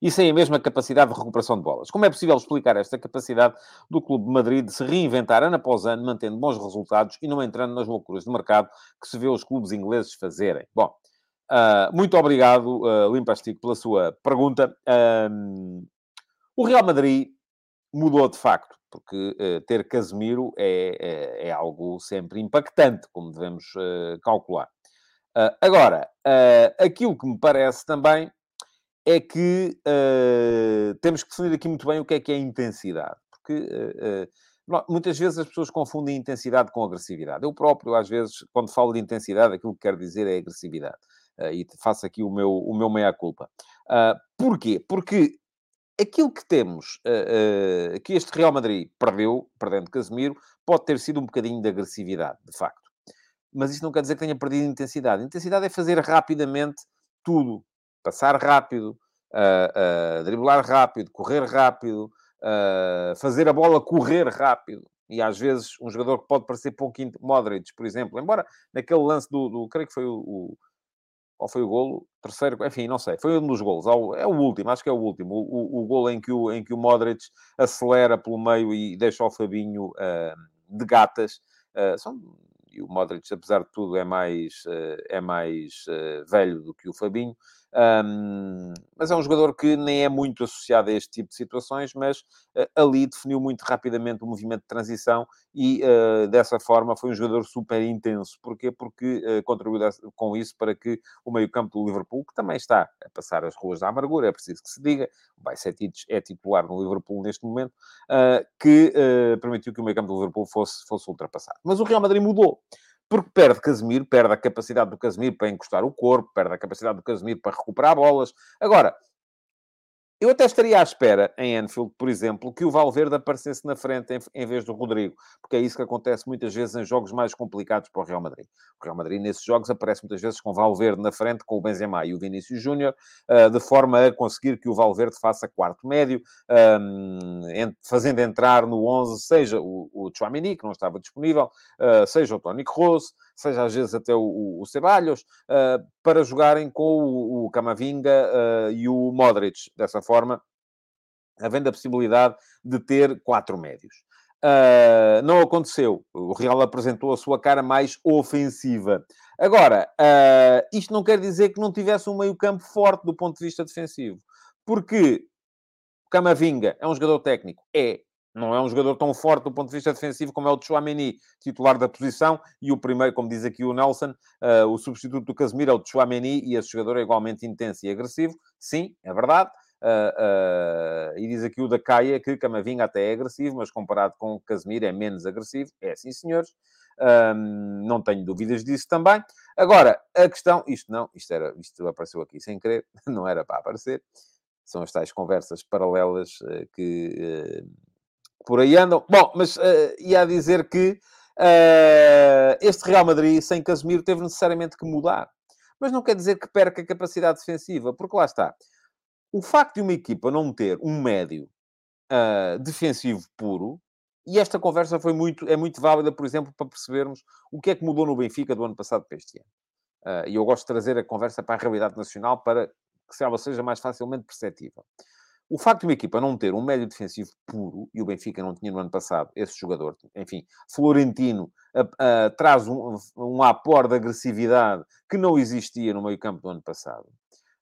E sem a mesma capacidade de recuperação de bolas. Como é possível explicar esta capacidade do Clube de Madrid de se reinventar ano após ano, mantendo bons resultados e não entrando nas loucuras de mercado que se vê os clubes ingleses fazerem? Bom, uh, muito obrigado, uh, Limpastic, pela sua pergunta. o Real Madrid mudou de facto, porque uh, ter Casemiro é, é, é, algo sempre impactante, como devemos uh, calcular. Agora, aquilo que me parece também é que temos que definir aqui muito bem o que é que é intensidade, porque muitas vezes as pessoas confundem intensidade com agressividade. Eu próprio, às vezes, quando falo de intensidade, aquilo que quero dizer é agressividade. E faço aqui o meu, o meu meia-culpa. porquê? Porque aquilo que temos, uh, uh, que este Real Madrid perdeu, perdendo Casemiro, pode ter sido um bocadinho de agressividade, de facto. Mas isso não quer dizer que tenha perdido intensidade. Intensidade é fazer rapidamente tudo. Passar rápido, uh, driblar rápido, correr rápido, fazer a bola correr rápido. E às vezes um jogador que pode parecer pouquinho Modric, por exemplo, embora naquele lance do, do creio que foi o ou foi o golo, terceiro, enfim, não sei, foi um dos golos, é o último, acho que é o último, o, o, o golo em que o, em que o Modric acelera pelo meio e deixa o Fabinho uh, de gatas, uh, são, e o Modric, apesar de tudo, é mais, uh, é mais velho do que o Fabinho, Um, mas é um jogador que nem é muito associado a este tipo de situações, mas uh, ali definiu muito rapidamente o movimento de transição e uh, dessa forma foi um jogador super intenso. Porquê? Porque uh, contribuiu com isso para que o meio-campo do Liverpool, que também está a passar as ruas da amargura, é preciso que se diga, vai ser é titular no Liverpool neste momento, que permitiu que o meio-campo do Liverpool fosse, fosse ultrapassado. Mas o Real Madrid mudou porque perde Casemiro, perde a capacidade do Casemiro para encostar o corpo, perde a capacidade do Casemiro para recuperar bolas. Agora, eu até estaria à espera, em Anfield, por exemplo, que o Valverde aparecesse na frente em, vez do Rodrigo, porque é isso que acontece muitas vezes em jogos mais complicados para o Real Madrid. O Real Madrid, nesses jogos, aparece muitas vezes com o Valverde na frente, com o Benzema e o Vinícius Júnior, uh, de forma a conseguir que o Valverde faça quarto médio, um, fazendo entrar no 11, seja o, o Chouamini, que não estava disponível, uh, seja o Toni Kroos, seja às vezes até o, o Ceballos, uh, para jogarem com o, o Camavinga uh, e o Modric. Dessa forma, havendo a possibilidade de ter quatro médios. Uh, não aconteceu. O Real apresentou a sua cara mais ofensiva. Agora, uh, isto não quer dizer que não tivesse um meio-campo forte do ponto de vista defensivo, porque Camavinga é um jogador técnico, é, não é um jogador tão forte do ponto de vista defensivo como é o Chouameni, titular da posição, e o primeiro, como diz aqui o Nelson, uh, o substituto do Casemiro é o Chouameni, e esse jogador é igualmente intenso e agressivo. Sim, é verdade. Uh, uh, e diz aqui o da Caia que Camavinga até é agressivo, mas comparado com o Casemiro é menos agressivo. É sim, senhores. Um, não tenho dúvidas disso também. Agora, a questão... Isto não, isto, era, isto apareceu aqui sem querer, [LAUGHS] não era para aparecer. São as tais conversas paralelas que por aí andam. Bom, mas uh, ia dizer que uh, este Real Madrid, sem Casemiro, teve necessariamente que mudar. Mas não quer dizer que perca a capacidade defensiva, porque lá está. O facto de uma equipa não ter um médio uh, defensivo puro, e esta conversa foi muito, é muito válida, por exemplo, para percebermos o que é que mudou no Benfica do ano passado para este ano. E eu gosto de trazer a conversa para a realidade nacional para que ela seja mais facilmente perceptível. O facto de uma equipa não ter um médio defensivo puro, e o Benfica não tinha no ano passado esse jogador, enfim, Florentino traz um, um apor de agressividade que não existia no meio-campo do ano passado.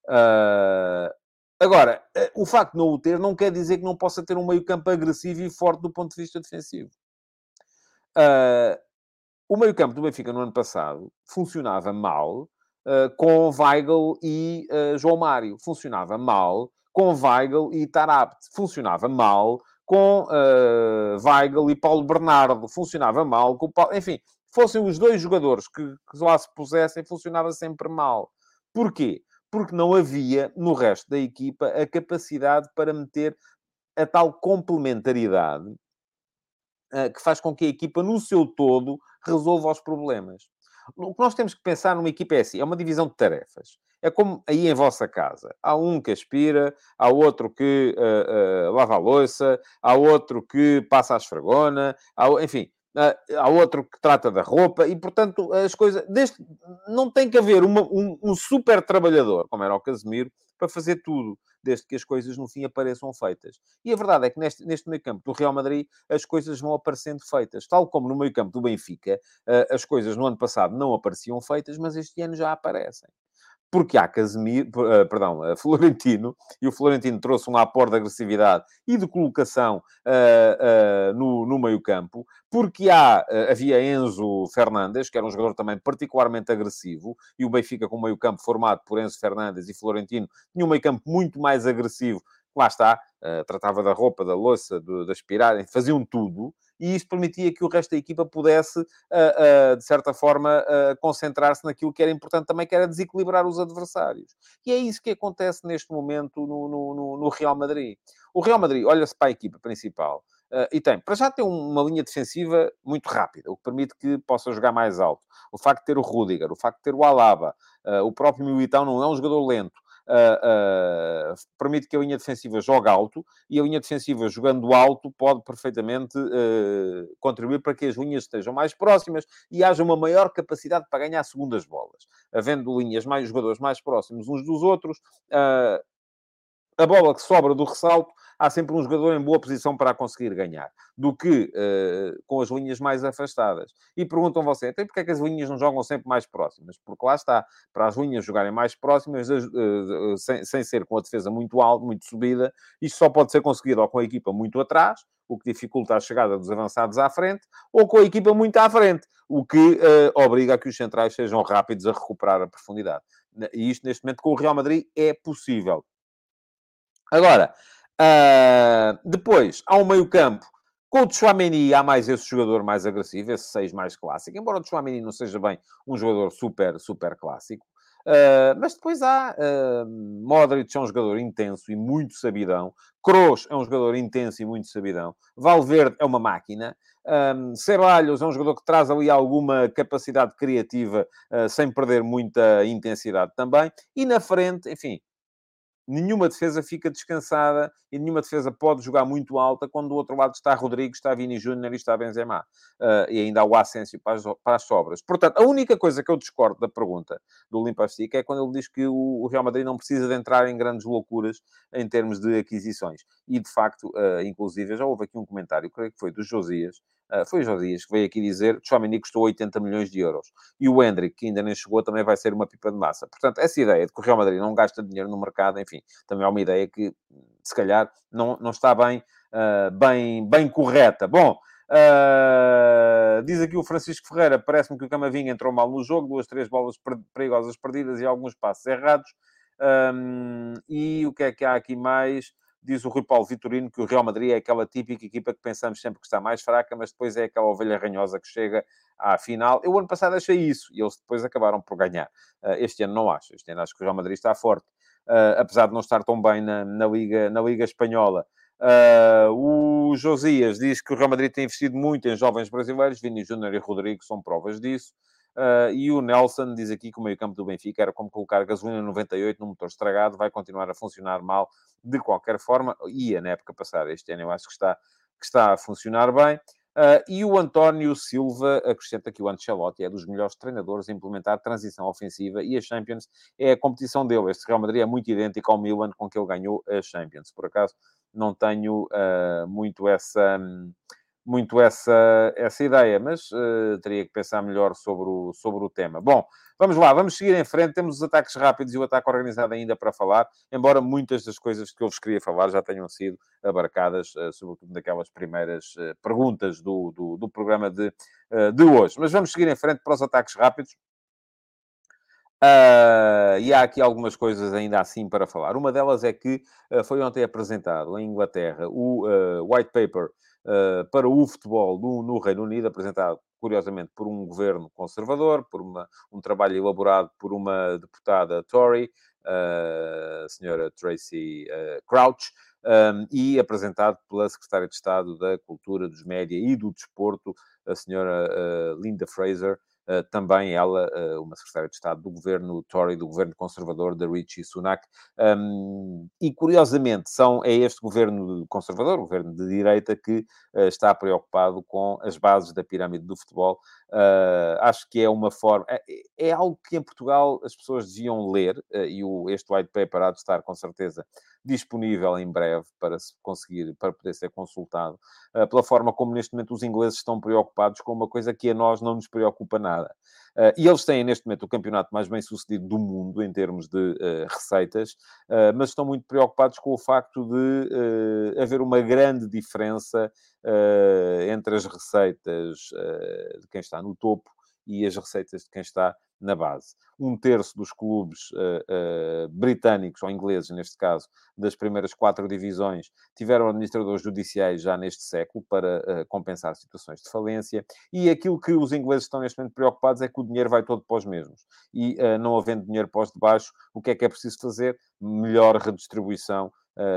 Uh, agora, uh, o facto de não o ter não quer dizer que não possa ter um meio-campo agressivo e forte do ponto de vista defensivo. Uh, o meio-campo do Benfica no ano passado funcionava mal com Weigl e João Mário. Funcionava mal com Weigl e Tarabt. Funcionava mal com uh, Weigl e Paulo Bernardo. Funcionava mal com Paulo... Enfim, fossem os dois jogadores que, que lá se pusessem, funcionava sempre mal. Porquê? Porque não havia, no resto da equipa, a capacidade para meter a tal complementaridade uh, que faz com que a equipa, no seu todo, resolva os problemas. O que nós temos que pensar numa equipa é assim, é uma divisão de tarefas. É como aí em vossa casa. Há um que aspira, há outro que uh, uh, lava a louça, há outro que passa a esfregona, há, enfim, uh, há outro que trata da roupa e, portanto, as coisas... Deste, não tem que haver uma, um, um super trabalhador, como era o Casemiro, para fazer tudo, desde que as coisas no fim apareçam feitas. E a verdade é que neste, neste meio campo do Real Madrid as coisas vão aparecendo feitas, tal como no meio campo do Benfica, as coisas no ano passado não apareciam feitas, mas este ano já aparecem porque há Casemiro, uh, perdão, uh, [LAUGHS] Florentino, e o Florentino trouxe um aporte de agressividade e de colocação uh, no, no meio-campo, porque há, havia Enzo Fernandes, que era um jogador também particularmente agressivo, e o Benfica com o meio-campo formado por Enzo Fernandes e Florentino tinha um meio-campo muito mais agressivo, lá está, tratava da roupa, da louça, do, da aspirar, faziam tudo, e isso permitia que o resto da equipa pudesse, uh, uh, de certa forma, uh, concentrar-se naquilo que era importante também, que era desequilibrar os adversários. E é isso que acontece neste momento no, no, no Real Madrid. O Real Madrid olha-se para a equipa principal Uh, e tem, para já tem uma linha defensiva muito rápida, o que permite que possa jogar mais alto. O facto de ter o Rudiger, o facto de ter o Alaba, uh, o próprio Militão não é um jogador lento, uh, permite que a linha defensiva jogue alto e a linha defensiva jogando alto pode perfeitamente uh, contribuir para que as linhas estejam mais próximas e haja uma maior capacidade para ganhar segundas bolas. Havendo linhas mais, jogadores mais próximos uns dos outros, a bola que sobra do ressalto há sempre um jogador em boa posição para conseguir ganhar, do que uh, com as linhas mais afastadas. E perguntam você, então porquê é que as linhas não jogam sempre mais próximas? Porque lá está, para as linhas jogarem mais próximas, uh, sem, sem ser com a defesa muito alta, muito subida, isto só pode ser conseguido ou com a equipa muito atrás, o que dificulta a chegada dos avançados à frente, ou com a equipa muito à frente, o que uh, obriga a que os centrais sejam rápidos a recuperar a profundidade. E isto, neste momento, com o Real Madrid é possível. Agora, uh, depois, há um meio-campo. Com o Chouameni há mais esse jogador mais agressivo, esse 6 mais clássico. Embora o Chouameni não seja bem um jogador super, super clássico. Uh, mas depois há uh, Modric é um jogador intenso e muito sabidão. Kroos é um jogador intenso e muito sabidão. Valverde é uma máquina. Um, Ceballos é um jogador que traz ali alguma capacidade criativa uh, sem perder muita intensidade também. E na frente, enfim, nenhuma defesa fica descansada e nenhuma defesa pode jogar muito alta quando do outro lado está Rodrigo, está Vini Júnior e está Benzema. Uh, e ainda há o Asensio para as, para as, sobras. Portanto, a única coisa que eu discordo da pergunta do Limpastic é quando ele diz que o, o, Real Madrid não precisa de entrar em grandes loucuras em termos de aquisições. E, de facto, uh, inclusive, já houve aqui um comentário, creio que foi do Josias, foi o Jorge Dias que veio aqui dizer que o Chouameni custou 80 milhões de euros. E o Hendrick, que ainda nem chegou, também vai ser uma pipa de massa. Portanto, essa ideia de que o Real Madrid não gasta dinheiro no mercado, enfim, também é uma ideia que, se calhar, não, não está bem, uh, bem, bem correta. Bom, Uh, diz aqui o Francisco Ferreira: parece-me que o Camavinga entrou mal no jogo, duas, três bolas perigosas perdidas e alguns passos errados. Um, e o que é que há aqui mais? Diz o Rui Paulo Vitorino que o Real Madrid é aquela típica equipa que pensamos sempre que está mais fraca, mas depois é aquela ovelha ranhosa que chega à final. Eu, ano passado, achei isso e eles depois acabaram por ganhar. Uh, este ano não acho. Este ano acho que o Real Madrid está forte, uh, apesar de não estar tão bem na, na, Liga, na Liga Espanhola. Uh, o Josias diz que o Real Madrid tem investido muito em jovens brasileiros. Vini Júnior e Rodrigo são provas disso. Uh, e o Nelson diz aqui que o meio-campo do Benfica era como colocar gasolina 98 num motor estragado, vai continuar a funcionar mal de qualquer forma. Ia na época passada, este ano eu acho que está, que está a funcionar bem. Uh, e o António Silva acrescenta que o Ancelotti é dos melhores treinadores a implementar transição ofensiva e a Champions é a competição dele. Este Real Madrid é muito idêntico ao Milan com que ele ganhou a Champions. Por acaso, não tenho uh, muito essa... Um, muito essa, essa ideia, mas uh, teria que pensar melhor sobre o, sobre o tema. Bom, vamos lá, vamos seguir em frente. Temos os ataques rápidos e o ataque organizado ainda para falar, embora muitas das coisas que eu vos queria falar já tenham sido abarcadas, uh, sobretudo naquelas primeiras uh, perguntas do, do, do, programa de, de hoje. Mas vamos seguir em frente para os ataques rápidos. Uh, e há aqui algumas coisas ainda assim para falar. Uma delas é que uh, foi ontem apresentado em Inglaterra o uh, white paper para o futebol no, no, Reino Unido, apresentado curiosamente por um governo conservador, por uma, um trabalho elaborado por uma deputada Tory, a senhora Tracy Crouch, um, e apresentado pela secretária de Estado da Cultura, dos Média e do Desporto, a senhora Linda Fraser, eh, também ela, eh, uma secretária de Estado do governo Tory, do governo conservador da Richie Sunak. e, curiosamente, são, é este governo conservador, governo de direita, que eh, está preocupado com as bases da pirâmide do futebol. acho que é uma forma... É, é, algo que em Portugal as pessoas deviam ler, e o, este white paper há de estar, com certeza, disponível em breve para se conseguir, para poder ser consultado, uh, pela forma como neste momento os ingleses estão preocupados com uma coisa que a nós não nos preocupa nada. Uh, e eles têm neste momento o campeonato mais bem sucedido do mundo em termos de uh, receitas, mas estão muito preocupados com o facto de haver uma grande diferença entre as receitas de quem está no topo e as receitas de quem está na base. Um terço dos clubes uh, uh, britânicos, ou ingleses neste caso, das primeiras quatro divisões, tiveram administradores judiciais já neste século para uh, compensar situações de falência. E aquilo que os ingleses estão neste momento preocupados é que o dinheiro vai todo para os mesmos. E não havendo dinheiro para os de baixo, o que é que é preciso fazer? Melhor redistribuição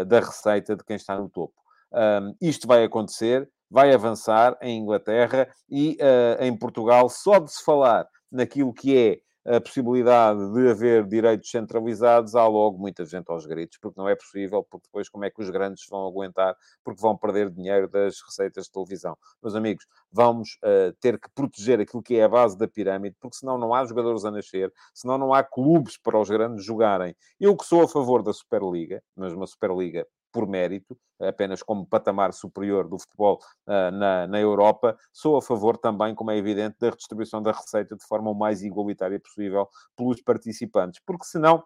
da receita de quem está no topo. Um, isto vai acontecer, vai avançar em Inglaterra e em Portugal, só de se falar naquilo que é a possibilidade de haver direitos centralizados, há logo muita gente aos gritos, porque não é possível, porque depois como é que os grandes vão aguentar, porque vão perder dinheiro das receitas de televisão. Meus amigos, vamos uh, ter que proteger aquilo que é a base da pirâmide, porque senão não há jogadores a nascer, senão não há clubes para os grandes jogarem. Eu que sou a favor da Superliga, mas uma Superliga por mérito, apenas como patamar superior do futebol uh, na, na Europa, sou a favor também, como é evidente, da redistribuição da receita de forma o mais igualitária possível pelos participantes, porque senão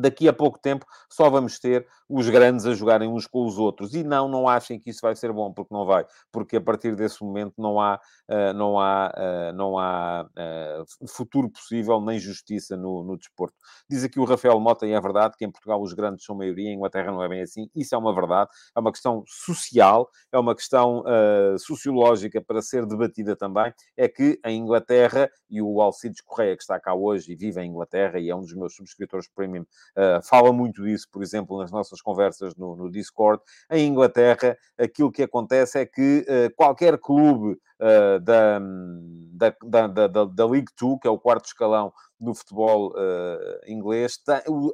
daqui a pouco tempo só vamos ter os grandes a jogarem uns com os outros. E não, não achem que isso vai ser bom, porque não vai. Porque a partir desse momento não há, uh, não há, uh, não há uh, futuro possível, nem justiça no, no desporto. Diz aqui o Rafael Mota, e é verdade, que em Portugal os grandes são maioria, em Inglaterra não é bem assim. Isso é uma verdade. É uma questão social, é uma questão sociológica para ser debatida também. É que em Inglaterra, e o Alcides Correia, que está cá hoje e vive em Inglaterra, e é um dos meus subscritores premium, fala muito disso, por exemplo, nas nossas conversas no, no Discord. Em Inglaterra, aquilo que acontece é que uh, qualquer clube uh, da, da, da, da, da League 2, que é o quarto escalão do futebol uh, inglês,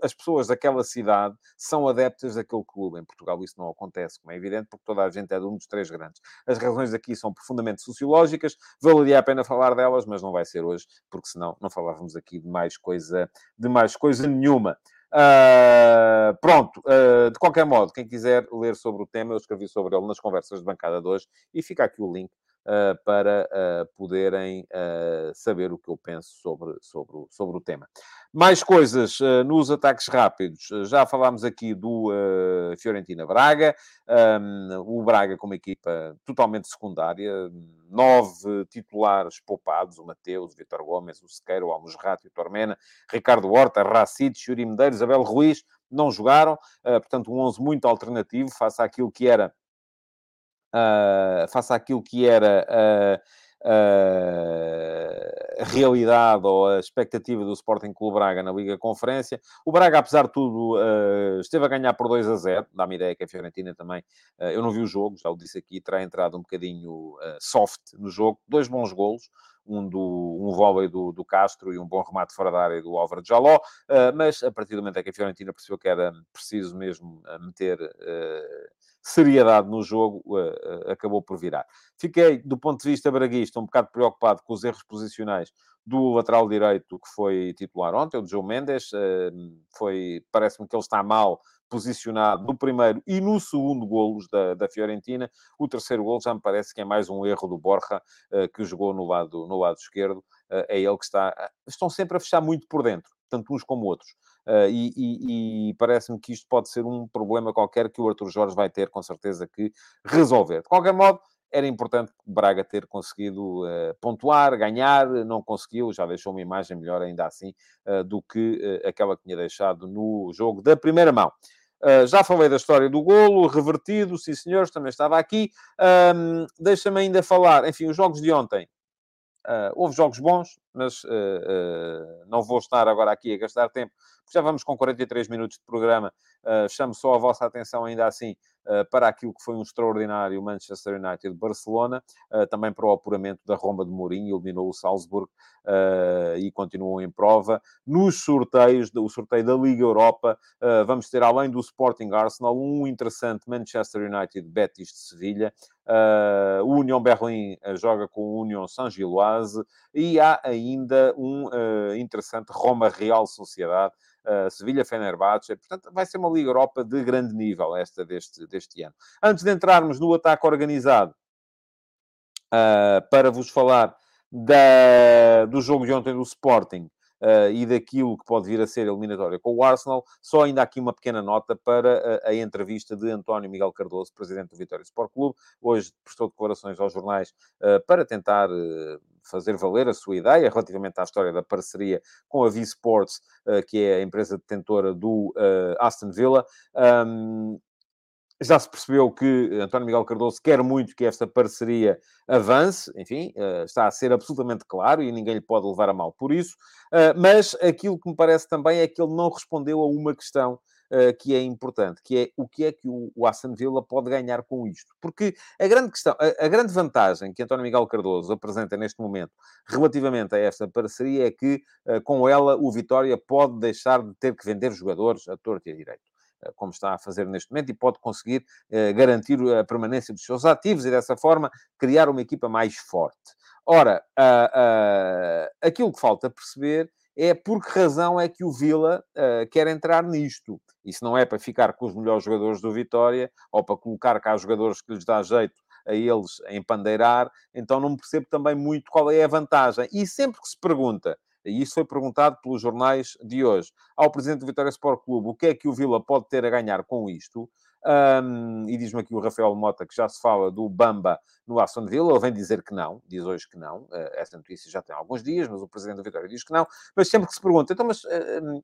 as pessoas daquela cidade são adeptas daquele clube. Em Portugal isso não acontece, como é evidente, porque toda a gente é de um dos três grandes. As razões aqui são profundamente sociológicas, valeria a pena falar delas, mas não vai ser hoje, porque senão não falávamos aqui de mais coisa, de mais coisa nenhuma. Uh, pronto, uh, de qualquer modo, quem quiser ler sobre o tema, eu escrevi sobre ele nas conversas de bancada de hoje e fica aqui o link para poderem saber o que eu penso sobre, sobre, sobre o tema. Mais coisas nos ataques rápidos. Já falámos aqui do Fiorentina Braga, o Braga como equipa totalmente secundária, nove titulares poupados, o Mateus, o Vitor Gomes, o Sequeiro, o Almusrato, o Tormena, Ricardo Horta, Racid, Yuri Medeiros, Abel Ruiz, não jogaram, portanto um 11 muito alternativo, face àquilo que era uh, face àquilo que era a realidade ou a expectativa do Sporting Clube Braga na Liga Conferência. O Braga, apesar de tudo, uh, esteve a ganhar por 2 a 0. Dá-me ideia que a Fiorentina também, uh, eu não vi o jogo, já o disse aqui, terá entrado um bocadinho soft no jogo. Dois bons golos. Um, do, um vôlei do, do Castro e um bom remate fora da área do Álvaro de Jaló, mas a partir do momento em que a Fiorentina percebeu que era preciso mesmo meter seriedade no jogo, uh, acabou por virar. Fiquei, do ponto de vista braguista, um bocado preocupado com os erros posicionais do lateral direito que foi titular ontem, o João Mendes. Uh, foi, parece-me que ele está mal posicionado no primeiro e no segundo golos da, da Fiorentina. O terceiro gol já me parece que é mais um erro do Borja, que jogou no lado, no lado esquerdo. é ele que está... Estão sempre a fechar muito por dentro, tanto uns como outros. E, e, e parece-me que isto pode ser um problema qualquer que o Arthur Jorge vai ter, com certeza, que resolver. De qualquer modo, era importante Braga ter conseguido uh, pontuar, ganhar, não conseguiu, já deixou uma imagem melhor ainda assim uh, do que uh, aquela que tinha deixado no jogo da primeira mão. já falei da história do golo, revertido, sim senhores, também estava aqui. Um, Deixa-me ainda falar, enfim, os jogos de ontem. houve jogos bons, mas não vou estar agora aqui a gastar tempo já vamos com 43 minutos de programa. Uh, chamo só a vossa atenção, ainda assim, uh, para aquilo que foi um extraordinário Manchester United-Barcelona, uh, também para o apuramento da Roma de Mourinho, eliminou o Salzburg e continuou em prova. Nos sorteios, o sorteio da Liga Europa, vamos ter, além do Sporting Arsenal, um interessante Manchester United-Betis de Sevilha, Uh, o União Berlim joga com o União Saint-Gilloise e há ainda um uh, interessante Roma Real Sociedade uh, Sevilha-Fenerbahçe. Portanto, vai ser uma Liga Europa de grande nível, esta deste, deste ano. Antes de entrarmos no ataque organizado, uh, para vos falar da, do jogo de ontem do Sporting, Uh, e daquilo que pode vir a ser eliminatória com o Arsenal. Só ainda aqui uma pequena nota para a, a entrevista de António Miguel Cardoso, presidente do Vitória Sport Clube. Hoje prestou declarações aos jornais uh, para tentar uh, fazer valer a sua ideia relativamente à história da parceria com a V-Sports, que é a empresa detentora do Aston Villa. Um, já se percebeu que António Miguel Cardoso quer muito que esta parceria avance, enfim, eh, está a ser absolutamente claro e ninguém lhe pode levar a mal por isso, eh, mas aquilo que me parece também é que ele não respondeu a uma questão eh, que é importante, que é o que é que o Aston Villa pode ganhar com isto. Porque a grande questão, a, a grande vantagem que António Miguel Cardoso apresenta neste momento relativamente a esta parceria é que com ela o Vitória pode deixar de ter que vender jogadores a torto e a direito. Eh, como está a fazer neste momento, e pode conseguir eh, garantir a permanência dos seus ativos e, dessa forma, criar uma equipa mais forte. Ora, uh, uh, aquilo que falta perceber é por que razão é que o Vila uh, quer entrar nisto. Isso não é para ficar com os melhores jogadores do Vitória ou para colocar cá jogadores que lhes dá jeito a eles em pandeirar, então não percebo também muito qual é a vantagem. E sempre que se pergunta, e isso foi perguntado pelos jornais de hoje, ao presidente do Vitória Sport Clube, o que é que o Vila pode ter a ganhar com isto? Um, e diz-me aqui o Rafael Mota que já se fala do Bamba no Aston Villa. Ele vem dizer que não, diz hoje que não. Uh, essa notícia já tem alguns dias, mas o presidente do Vitória diz que não. Mas sempre que se pergunta, então, mas uh,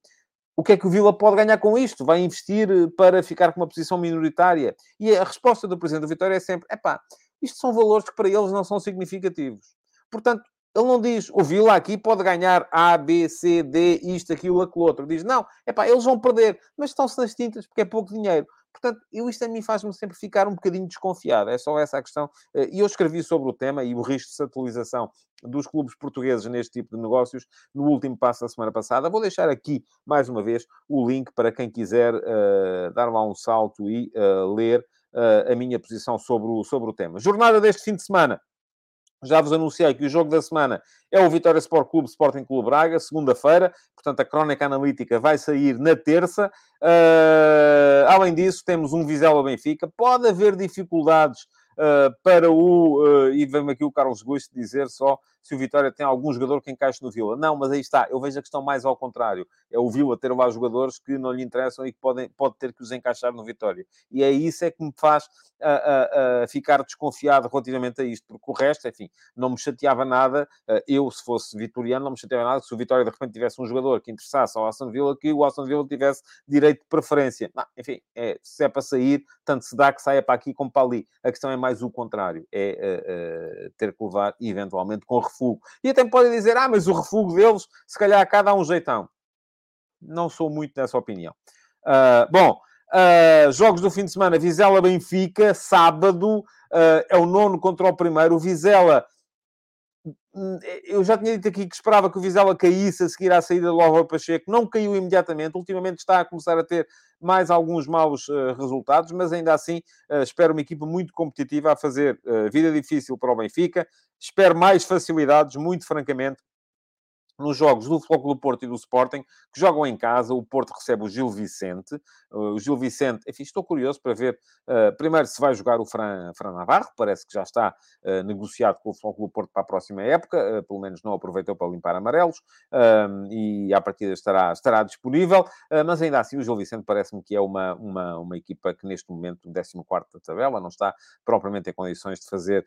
o que é que o Vila pode ganhar com isto? Vai investir eh, para ficar com uma posição minoritária? E a resposta do presidente do Vitória é sempre: é isto são valores que para eles não são significativos. Portanto, ele não diz, o Vila aqui pode ganhar A, B, C, D, isto, aquilo, aquilo outro. Diz, não, é eles vão perder, mas estão-se nas tintas porque é pouco dinheiro. Portanto, eu, isto a mim faz-me sempre ficar um bocadinho desconfiado. É só essa a questão. Eh, e eu escrevi sobre o tema e o risco de satelização dos clubes portugueses neste tipo de negócios no último passo da semana passada. Vou deixar aqui, mais uma vez, o link para quem quiser uh, dar lá um salto e uh, ler uh, a minha posição sobre o, sobre o tema. Jornada deste fim de semana. Já vos anunciei que o jogo da semana é o Vitória Sport Clube Sporting Clube Braga, segunda-feira. Portanto, a crónica analítica vai sair na terça. Uh, além disso, temos um Vizela Benfica. Pode haver dificuldades uh, para o. Uh, e vem aqui o Carlos Gusto dizer só se o Vitória tem algum jogador que encaixe no Vila. Não, mas aí está. Eu vejo a questão mais ao contrário. É o Vila ter lá jogadores que não lhe interessam e que podem, pode ter que os encaixar no Vitória. E é isso é que me faz uh, uh, ficar desconfiado relativamente a isto, porque o resto, enfim, não me chateava nada. eu, se fosse vitoriano, não me chateava nada se o Vitória de repente tivesse um jogador que interessasse ao Aston Villa, que o Aston Villa tivesse direito de preferência. Não, enfim, é, se é para sair, tanto se dá que saia para aqui como para ali. A questão é mais o contrário. É ter que levar, eventualmente, com refugo. E até podem dizer, ah, mas o refugo deles, se calhar cá dá um jeitão. Não sou muito dessa opinião. Uh, bom, uh, jogos do fim de semana. Vizela-Benfica, sábado. Uh, é o nono contra o primeiro. O Vizela eu já tinha dito aqui que esperava que o Vizela caísse a seguir à saída do Álvaro Pacheco, não caiu imediatamente, ultimamente está a começar a ter mais alguns maus uh, resultados, mas ainda assim uh, espero uma equipa muito competitiva a fazer uh, vida difícil para o Benfica, espero mais facilidades, muito francamente, nos jogos do Futebol do Porto e do Sporting, que jogam em casa. O Porto recebe o Gil Vicente. O Gil Vicente, enfim, estou curioso para ver, uh, primeiro, se vai jogar o Fran, Fran Navarro. Parece que já está uh, negociado com o Futebol do Porto para a próxima época. Uh, pelo menos não aproveitou para limpar amarelos. e, à partida, estará, estará disponível. mas, ainda assim, o Gil Vicente parece-me que é uma, uma, uma equipa que, neste momento, 14 da tabela, não está propriamente em condições de fazer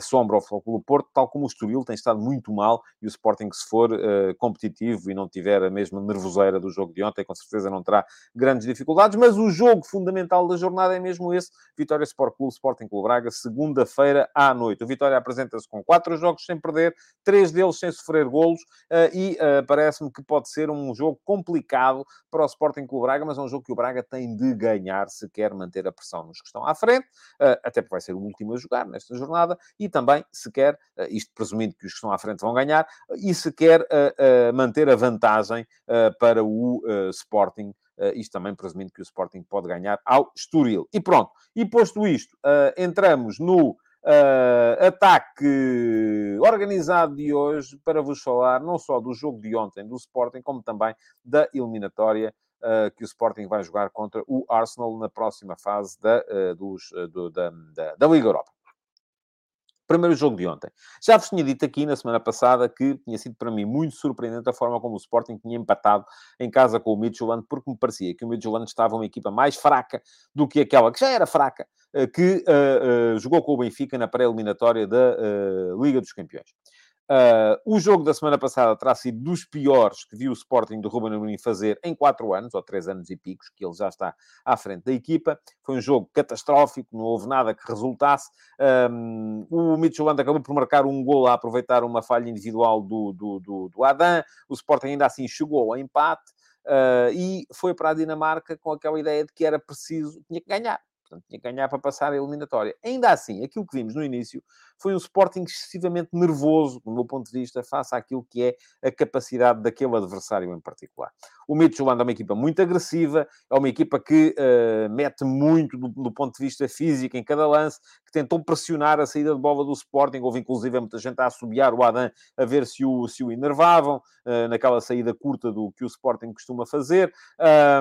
sombra ao Futebol do Porto, tal como o Estoril tem estado muito mal e o Sporting, se for eh, competitivo e não tiver a mesma nervoseira do jogo de ontem, com certeza não terá grandes dificuldades, mas o jogo fundamental da jornada é mesmo esse, Vitória Sport Clube, Sporting Clube Braga, segunda-feira à noite. O Vitória apresenta-se com quatro jogos sem perder, três deles sem sofrer golos, uh, e uh, parece-me que pode ser um jogo complicado para o Sporting Clube Braga, mas é um jogo que o Braga tem de ganhar se quer manter a pressão nos que estão à frente, uh, até porque vai ser o último a jogar nesta jornada, e também se quer, isto presumindo que os que estão à frente vão ganhar, e se quer manter a vantagem para o Sporting. isto também presumindo que o Sporting pode ganhar ao Estoril. E pronto. E posto isto, entramos no Uh, ataque organizado de hoje para vos falar não só do jogo de ontem do Sporting, como também da eliminatória uh, que o Sporting vai jogar contra o Arsenal na próxima fase da, uh, dos, do, da, da, da Liga Europa. Primeiro jogo de ontem. Já vos tinha dito aqui na semana passada que tinha sido para mim muito surpreendente a forma como o Sporting tinha empatado em casa com o Midtjylland, porque me parecia que o Midtjylland estava uma equipa mais fraca do que aquela que já era fraca, eh, que uh, uh, jogou com o Benfica na pré-eliminatória da uh, Liga dos Campeões. Uh, o jogo da semana passada terá sido dos piores que viu o Sporting do Ruben Amorim fazer em quatro anos, ou três anos e picos, que ele já está à frente da equipa. Foi um jogo catastrófico, não houve nada que resultasse. Um, o Midtjylland acabou por marcar um gol a aproveitar uma falha individual do, do, do, do Adam. O Sporting ainda assim chegou ao empate. Uh, e foi para a Dinamarca com aquela ideia de que era preciso, tinha que ganhar. Portanto, tinha que ganhar para passar a eliminatória. Ainda assim, aquilo que vimos no início foi um Sporting excessivamente nervoso, do meu ponto de vista, face àquilo que é a capacidade daquele adversário em particular. O Midtjylland é uma equipa muito agressiva, é uma equipa que uh, mete muito do, do, ponto de vista físico em cada lance, que tentou pressionar a saída de bola do Sporting. Houve, inclusive, muita gente a assobiar o Adam a ver se o, se o enervavam, uh, naquela saída curta do que o Sporting costuma fazer.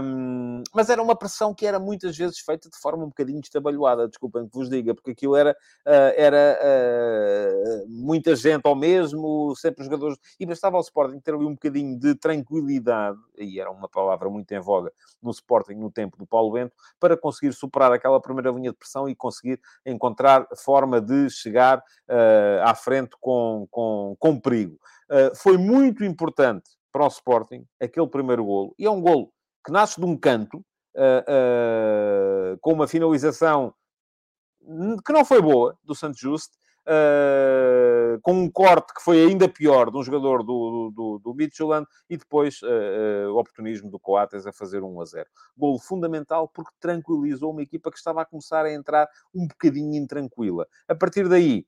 Um, mas era uma pressão que era muitas vezes feita de forma um bocadinho estabalhoada, desculpem que vos diga, porque aquilo era, uh, era uh, muita gente ao mesmo, sempre jogadores. E bastava ao Sporting ter ali um bocadinho de tranquilidade, e era uma palavra muito em voga no Sporting no tempo do Paulo Bento, para conseguir superar aquela primeira linha de pressão e conseguir encontrar forma de chegar uh, à frente com, com, com perigo. Uh, foi muito importante para o Sporting aquele primeiro golo, e é um golo que nasce de um canto, uh, com uma finalização que não foi boa, do Santos Juste, uh, com um corte que foi ainda pior de um jogador do, do, do Midtjylland e depois uh, uh, o oportunismo do Coates a fazer 1 a 0. Golo fundamental porque tranquilizou uma equipa que estava a começar a entrar um bocadinho intranquila. A partir daí,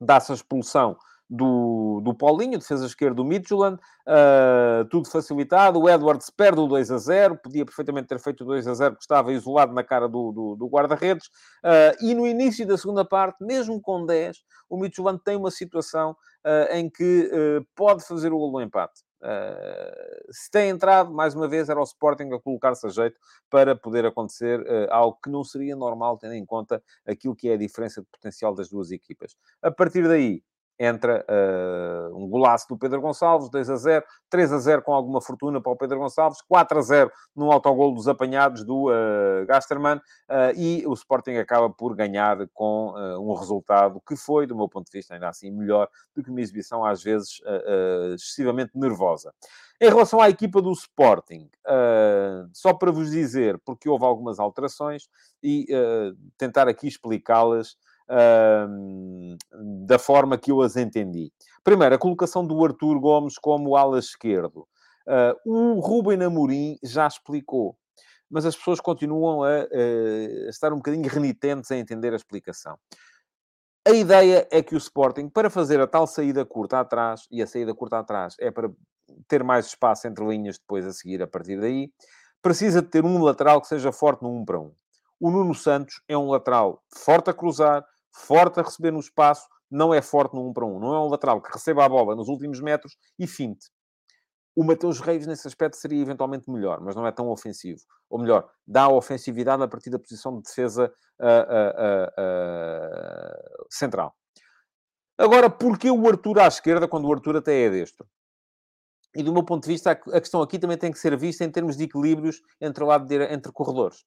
dá-se a expulsão do, do Paulinho, defesa esquerda do Midtjylland, uh, tudo facilitado. O Edwards perde o 2 a 0, podia perfeitamente ter feito o 2 a 0 porque estava isolado na cara do, do, do guarda-redes. Uh, e no início da segunda parte, mesmo com 10, o Midtjylland tem uma situação uh, em que pode fazer o gol do empate. Uh, se tem entrado, mais uma vez, era o Sporting a colocar-se a jeito para poder acontecer uh, algo que não seria normal, tendo em conta aquilo que é a diferença de potencial das duas equipas. A partir daí, entra uh, um golaço do Pedro Gonçalves, 2 a 0, 3 a 0 com alguma fortuna para o Pedro Gonçalves, 4 a 0 no autogol dos apanhados do uh, Gasterman, uh, e o Sporting acaba por ganhar com um resultado que foi, do meu ponto de vista, ainda assim melhor do que uma exibição às vezes excessivamente nervosa. Em relação à equipa do Sporting, só para vos dizer, porque houve algumas alterações e tentar aqui explicá-las da forma que eu as entendi. Primeiro, a colocação do Arthur Gomes como ala esquerdo. Uh, o Ruben Amorim já explicou, mas as pessoas continuam a, a estar um bocadinho renitentes a entender a explicação. A ideia é que o Sporting, para fazer a tal saída curta atrás, e a saída curta atrás é para ter mais espaço entre linhas depois a seguir a partir daí, precisa de ter um lateral que seja forte no 1 para 1. O Nuno Santos é um lateral forte a cruzar, forte a receber no espaço, não é forte no 1 para 1. Não é um lateral que receba a bola nos últimos metros e finte. O Mateus Reis, nesse aspecto, seria eventualmente melhor, mas não é tão ofensivo. Ou melhor, dá ofensividade a partir da posição de defesa uh, uh, uh, central. Agora, porquê o Arthur à esquerda quando o Arthur até é destro? E do meu ponto de vista, a questão aqui também tem que ser vista em termos de equilíbrios entre, lado de, entre corredores.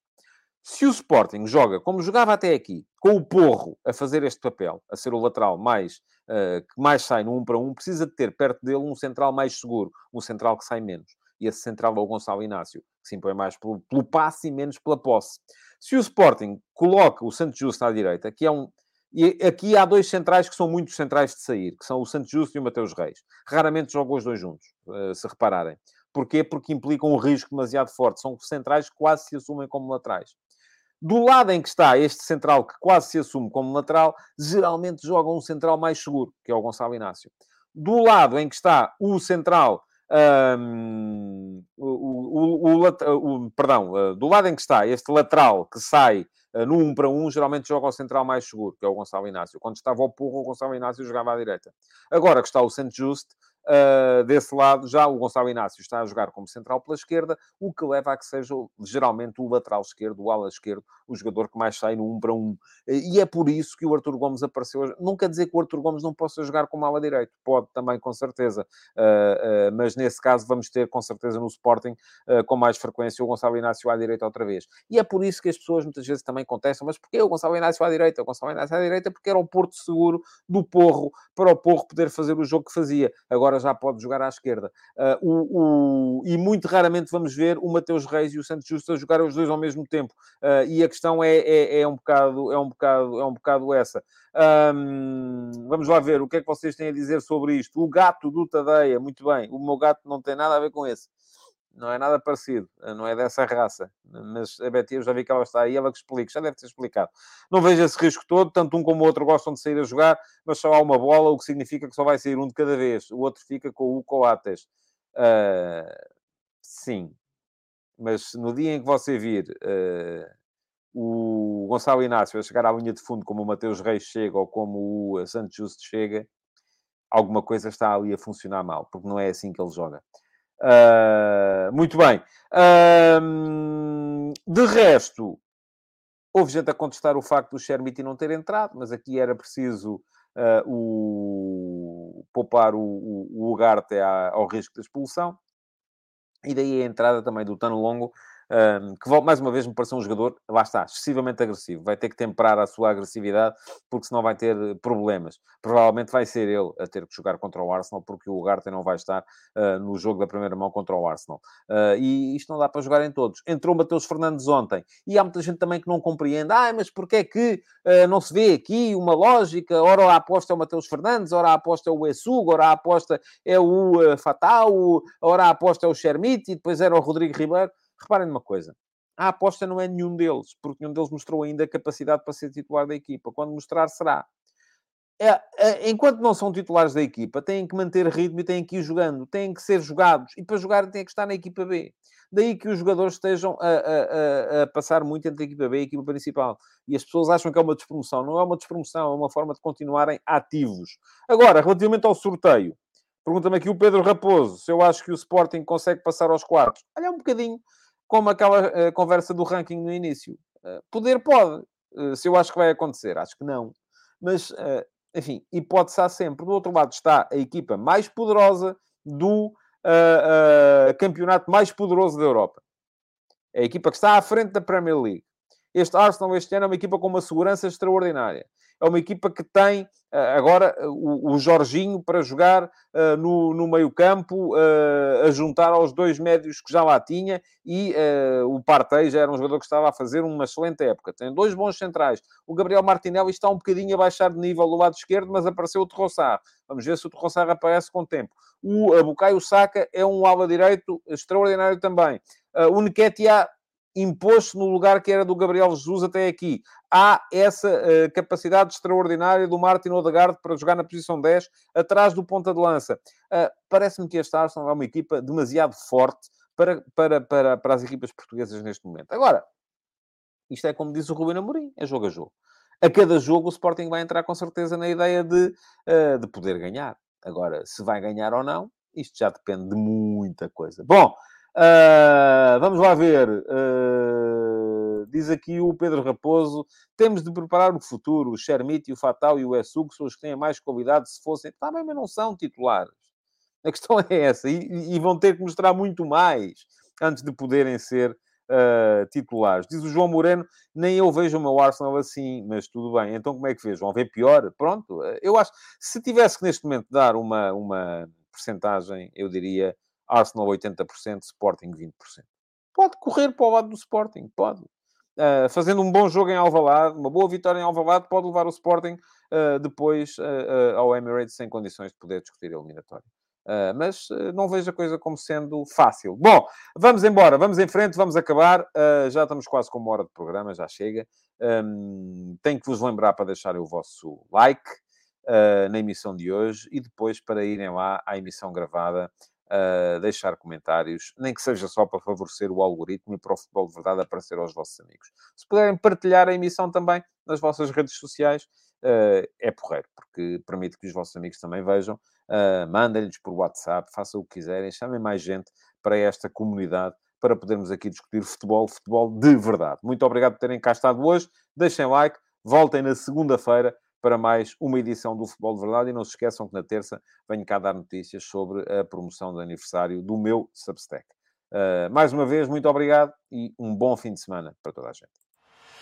Se o Sporting joga como jogava até aqui, com o Porro a fazer este papel, a ser o lateral mais uh, que mais sai no 1 para 1, precisa de ter perto dele um central mais seguro, um central que sai menos. E esse central é o Gonçalo Inácio, que se impõe mais pelo, pelo passe e menos pela posse. Se o Sporting coloca o Santos Justo à direita, que é um, e aqui há dois centrais que são muitos centrais de sair, que são o Santos Justo e o Mateus Reis. Raramente jogam os dois juntos, eh, se repararem. Porquê? Porque implicam um risco demasiado forte. São centrais que quase se assumem como laterais. Do lado em que está este central, que quase se assume como lateral, geralmente joga um central mais seguro, que é o Gonçalo Inácio. Do lado em que está o central, um, o, o, o, o, perdão, uh, do lado em que está este lateral que sai uh, no 1 para 1, geralmente joga o central mais seguro, que é o Gonçalo Inácio. Quando estava ao porro, o Gonçalo Inácio jogava à direita. Agora que está o Santos Juste, Uh, desse lado, já o Gonçalo Inácio está a jogar como central pela esquerda, o que leva a que seja geralmente o lateral esquerdo, o ala esquerdo, o jogador que mais sai no 1 para 1. E é por isso que o Arthur Gomes apareceu. Não quer dizer que o Arthur Gomes não possa jogar como ala direito, pode também, com certeza. Uh, uh, mas nesse caso vamos ter, com certeza, no Sporting, com mais frequência, o Gonçalo Inácio à direita outra vez. E é por isso que as pessoas muitas vezes também contestam, mas porquê o Gonçalo Inácio à direita? O Gonçalo Inácio à direita porque era o porto seguro do Porro, para o Porro poder fazer o jogo que fazia. Agora já pode jogar à esquerda. Uh, o, o, e muito raramente vamos ver o Mateus Reis e o Santos Justo a jogar os dois ao mesmo tempo. Uh, e a questão é, é, é, um bocado, é, um bocado, é um bocado essa. Um, vamos lá ver o que é que vocês têm a dizer sobre isto. O gato do Tadeia, muito bem. O meu gato não tem nada a ver com esse não é nada parecido, não é dessa raça. Mas a Betty, eu já vi que ela está aí, ela que explica, já deve ter explicado. Não vejo esse risco todo, tanto um como o outro gostam de sair a jogar, mas só há uma bola, o que significa que só vai sair um de cada vez. O outro fica com o Coates. Uh, sim. Mas no dia em que você vir uh, o Gonçalo Inácio a chegar à linha de fundo como o Mateus Reis chega ou como o Santos Justo chega, alguma coisa está ali a funcionar mal, porque não é assim que ele joga. Uh, muito bem. Uh, de resto, houve gente a contestar o facto do Shermiti não ter entrado, mas aqui era preciso uh, o, poupar o, o, o Ugarte ao risco de expulsão. E daí a entrada também do Tano Longo, um, que mais uma vez me pareceu um jogador, lá está, excessivamente agressivo. Vai ter que temperar a sua agressividade, porque senão vai ter eh, problemas. Provavelmente vai ser ele a ter que jogar contra o Arsenal, porque o Ugarte não vai estar uh, no jogo da primeira mão contra o Arsenal. Uh, e isto não dá para jogar em todos. Entrou Mateus Fernandes ontem, e há muita gente também que não compreende. Ah, mas porquê é que uh, não se vê aqui uma lógica? Ora a aposta é o Mateus Fernandes, ora a aposta é o Essugo, ora a aposta é o Fatal, ora a aposta é o Shermite, e depois era o Rodrigo Ribeiro. Reparem numa coisa. A aposta não é nenhum deles, porque nenhum deles mostrou ainda capacidade para ser titular da equipa. Quando mostrar, será. É, é, enquanto não são titulares da equipa, têm que manter ritmo e têm que ir jogando, têm que ser jogados. E para jogar, têm que estar na equipa B. Daí que os jogadores estejam a, a, a, passar muito entre a equipa B e a equipa principal. E as pessoas acham que é uma despromoção. Não é uma despromoção, é uma forma de continuarem ativos. Agora, relativamente ao sorteio, pergunta-me aqui o Pedro Raposo se eu acho que o Sporting consegue passar aos quartos. Olha, um bocadinho como aquela uh, conversa do ranking no início. Uh, poder pode. Uh, se eu acho que vai acontecer, acho que não. Mas, enfim, hipótese há sempre. Do outro lado está a equipa mais poderosa do campeonato mais poderoso da Europa. É a equipa que está à frente da Premier League. Este Arsenal este ano é uma equipa com uma segurança extraordinária é uma equipa que tem eh, agora eh, o, o Jorginho para jogar uh, no, no meio-campo, uh, a juntar aos dois médios que já lá tinha, e uh, o Partey já era um jogador que estava a fazer uma excelente época. Tem dois bons centrais. O Gabriel Martinelli está um bocadinho a baixar de nível do lado esquerdo, mas apareceu o Terrossar. Vamos ver se o Terrossar aparece com o tempo. O Bukayo Saka é um ala direito extraordinário também. o Nketiah impôs-se no lugar que era do Gabriel Jesus até aqui. Há essa uh, capacidade extraordinária do Martin Odegaard para jogar na posição 10, atrás do ponta de lança. Uh, Parece-me que este Arsenal é uma equipa demasiado forte para, para, para, para as equipas portuguesas neste momento. Agora, isto é como diz o Rubén Amorim, é jogo a jogo. A cada jogo o Sporting vai entrar com certeza na ideia de, uh, de poder ganhar. Agora, se vai ganhar ou não, isto já depende de muita coisa. Bom, Uh, vamos lá ver. Uh, diz aqui o Pedro Raposo: temos de preparar o futuro. O Shermite, o Fatal e o Essug são os que têm mais qualidade se fossem. Está bem, mas não são titulares. A questão [LAUGHS] é essa. E, e vão ter que mostrar muito mais antes de poderem ser uh, titulares. Diz o João Moreno: nem eu vejo o meu Arsenal assim, mas tudo bem. Então como é que vês? Vão ver pior? Pronto. Eu acho se tivesse que neste momento dar uma, uma percentagem, eu diria Arsenal 80%, Sporting 20%. Pode correr para o lado do Sporting, pode. Uh, fazendo um bom jogo em Alvalade, uma boa vitória em Alvalade, pode levar o Sporting uh, depois uh, ao Emirates sem condições de poder discutir a eliminatória. mas não vejo a coisa como sendo fácil. Bom, vamos embora, vamos em frente, vamos acabar. já estamos quase com uma hora de programa, já chega. Um, tenho que vos lembrar para deixarem o vosso like na emissão de hoje e depois para irem lá à emissão gravada uh, deixar comentários, nem que seja só para favorecer o algoritmo e para o futebol de verdade aparecer aos vossos amigos. Se puderem partilhar a emissão também nas vossas redes sociais, uh, é porreiro, porque permite que os vossos amigos também vejam. Uh, Mandem-lhes por WhatsApp, façam o que quiserem, chamem mais gente para esta comunidade para podermos aqui discutir futebol, futebol de verdade. Muito obrigado por terem cá estado hoje. Deixem like, voltem na segunda-feira para mais uma edição do Futebol de Verdade. E não se esqueçam que na terça venho cá dar notícias sobre a promoção de aniversário do meu Substack. Uh, mais uma vez, muito obrigado e um bom fim de semana para toda a gente.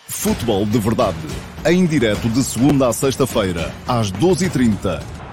Futebol de Verdade, em direto de segunda a sexta-feira, às 12h30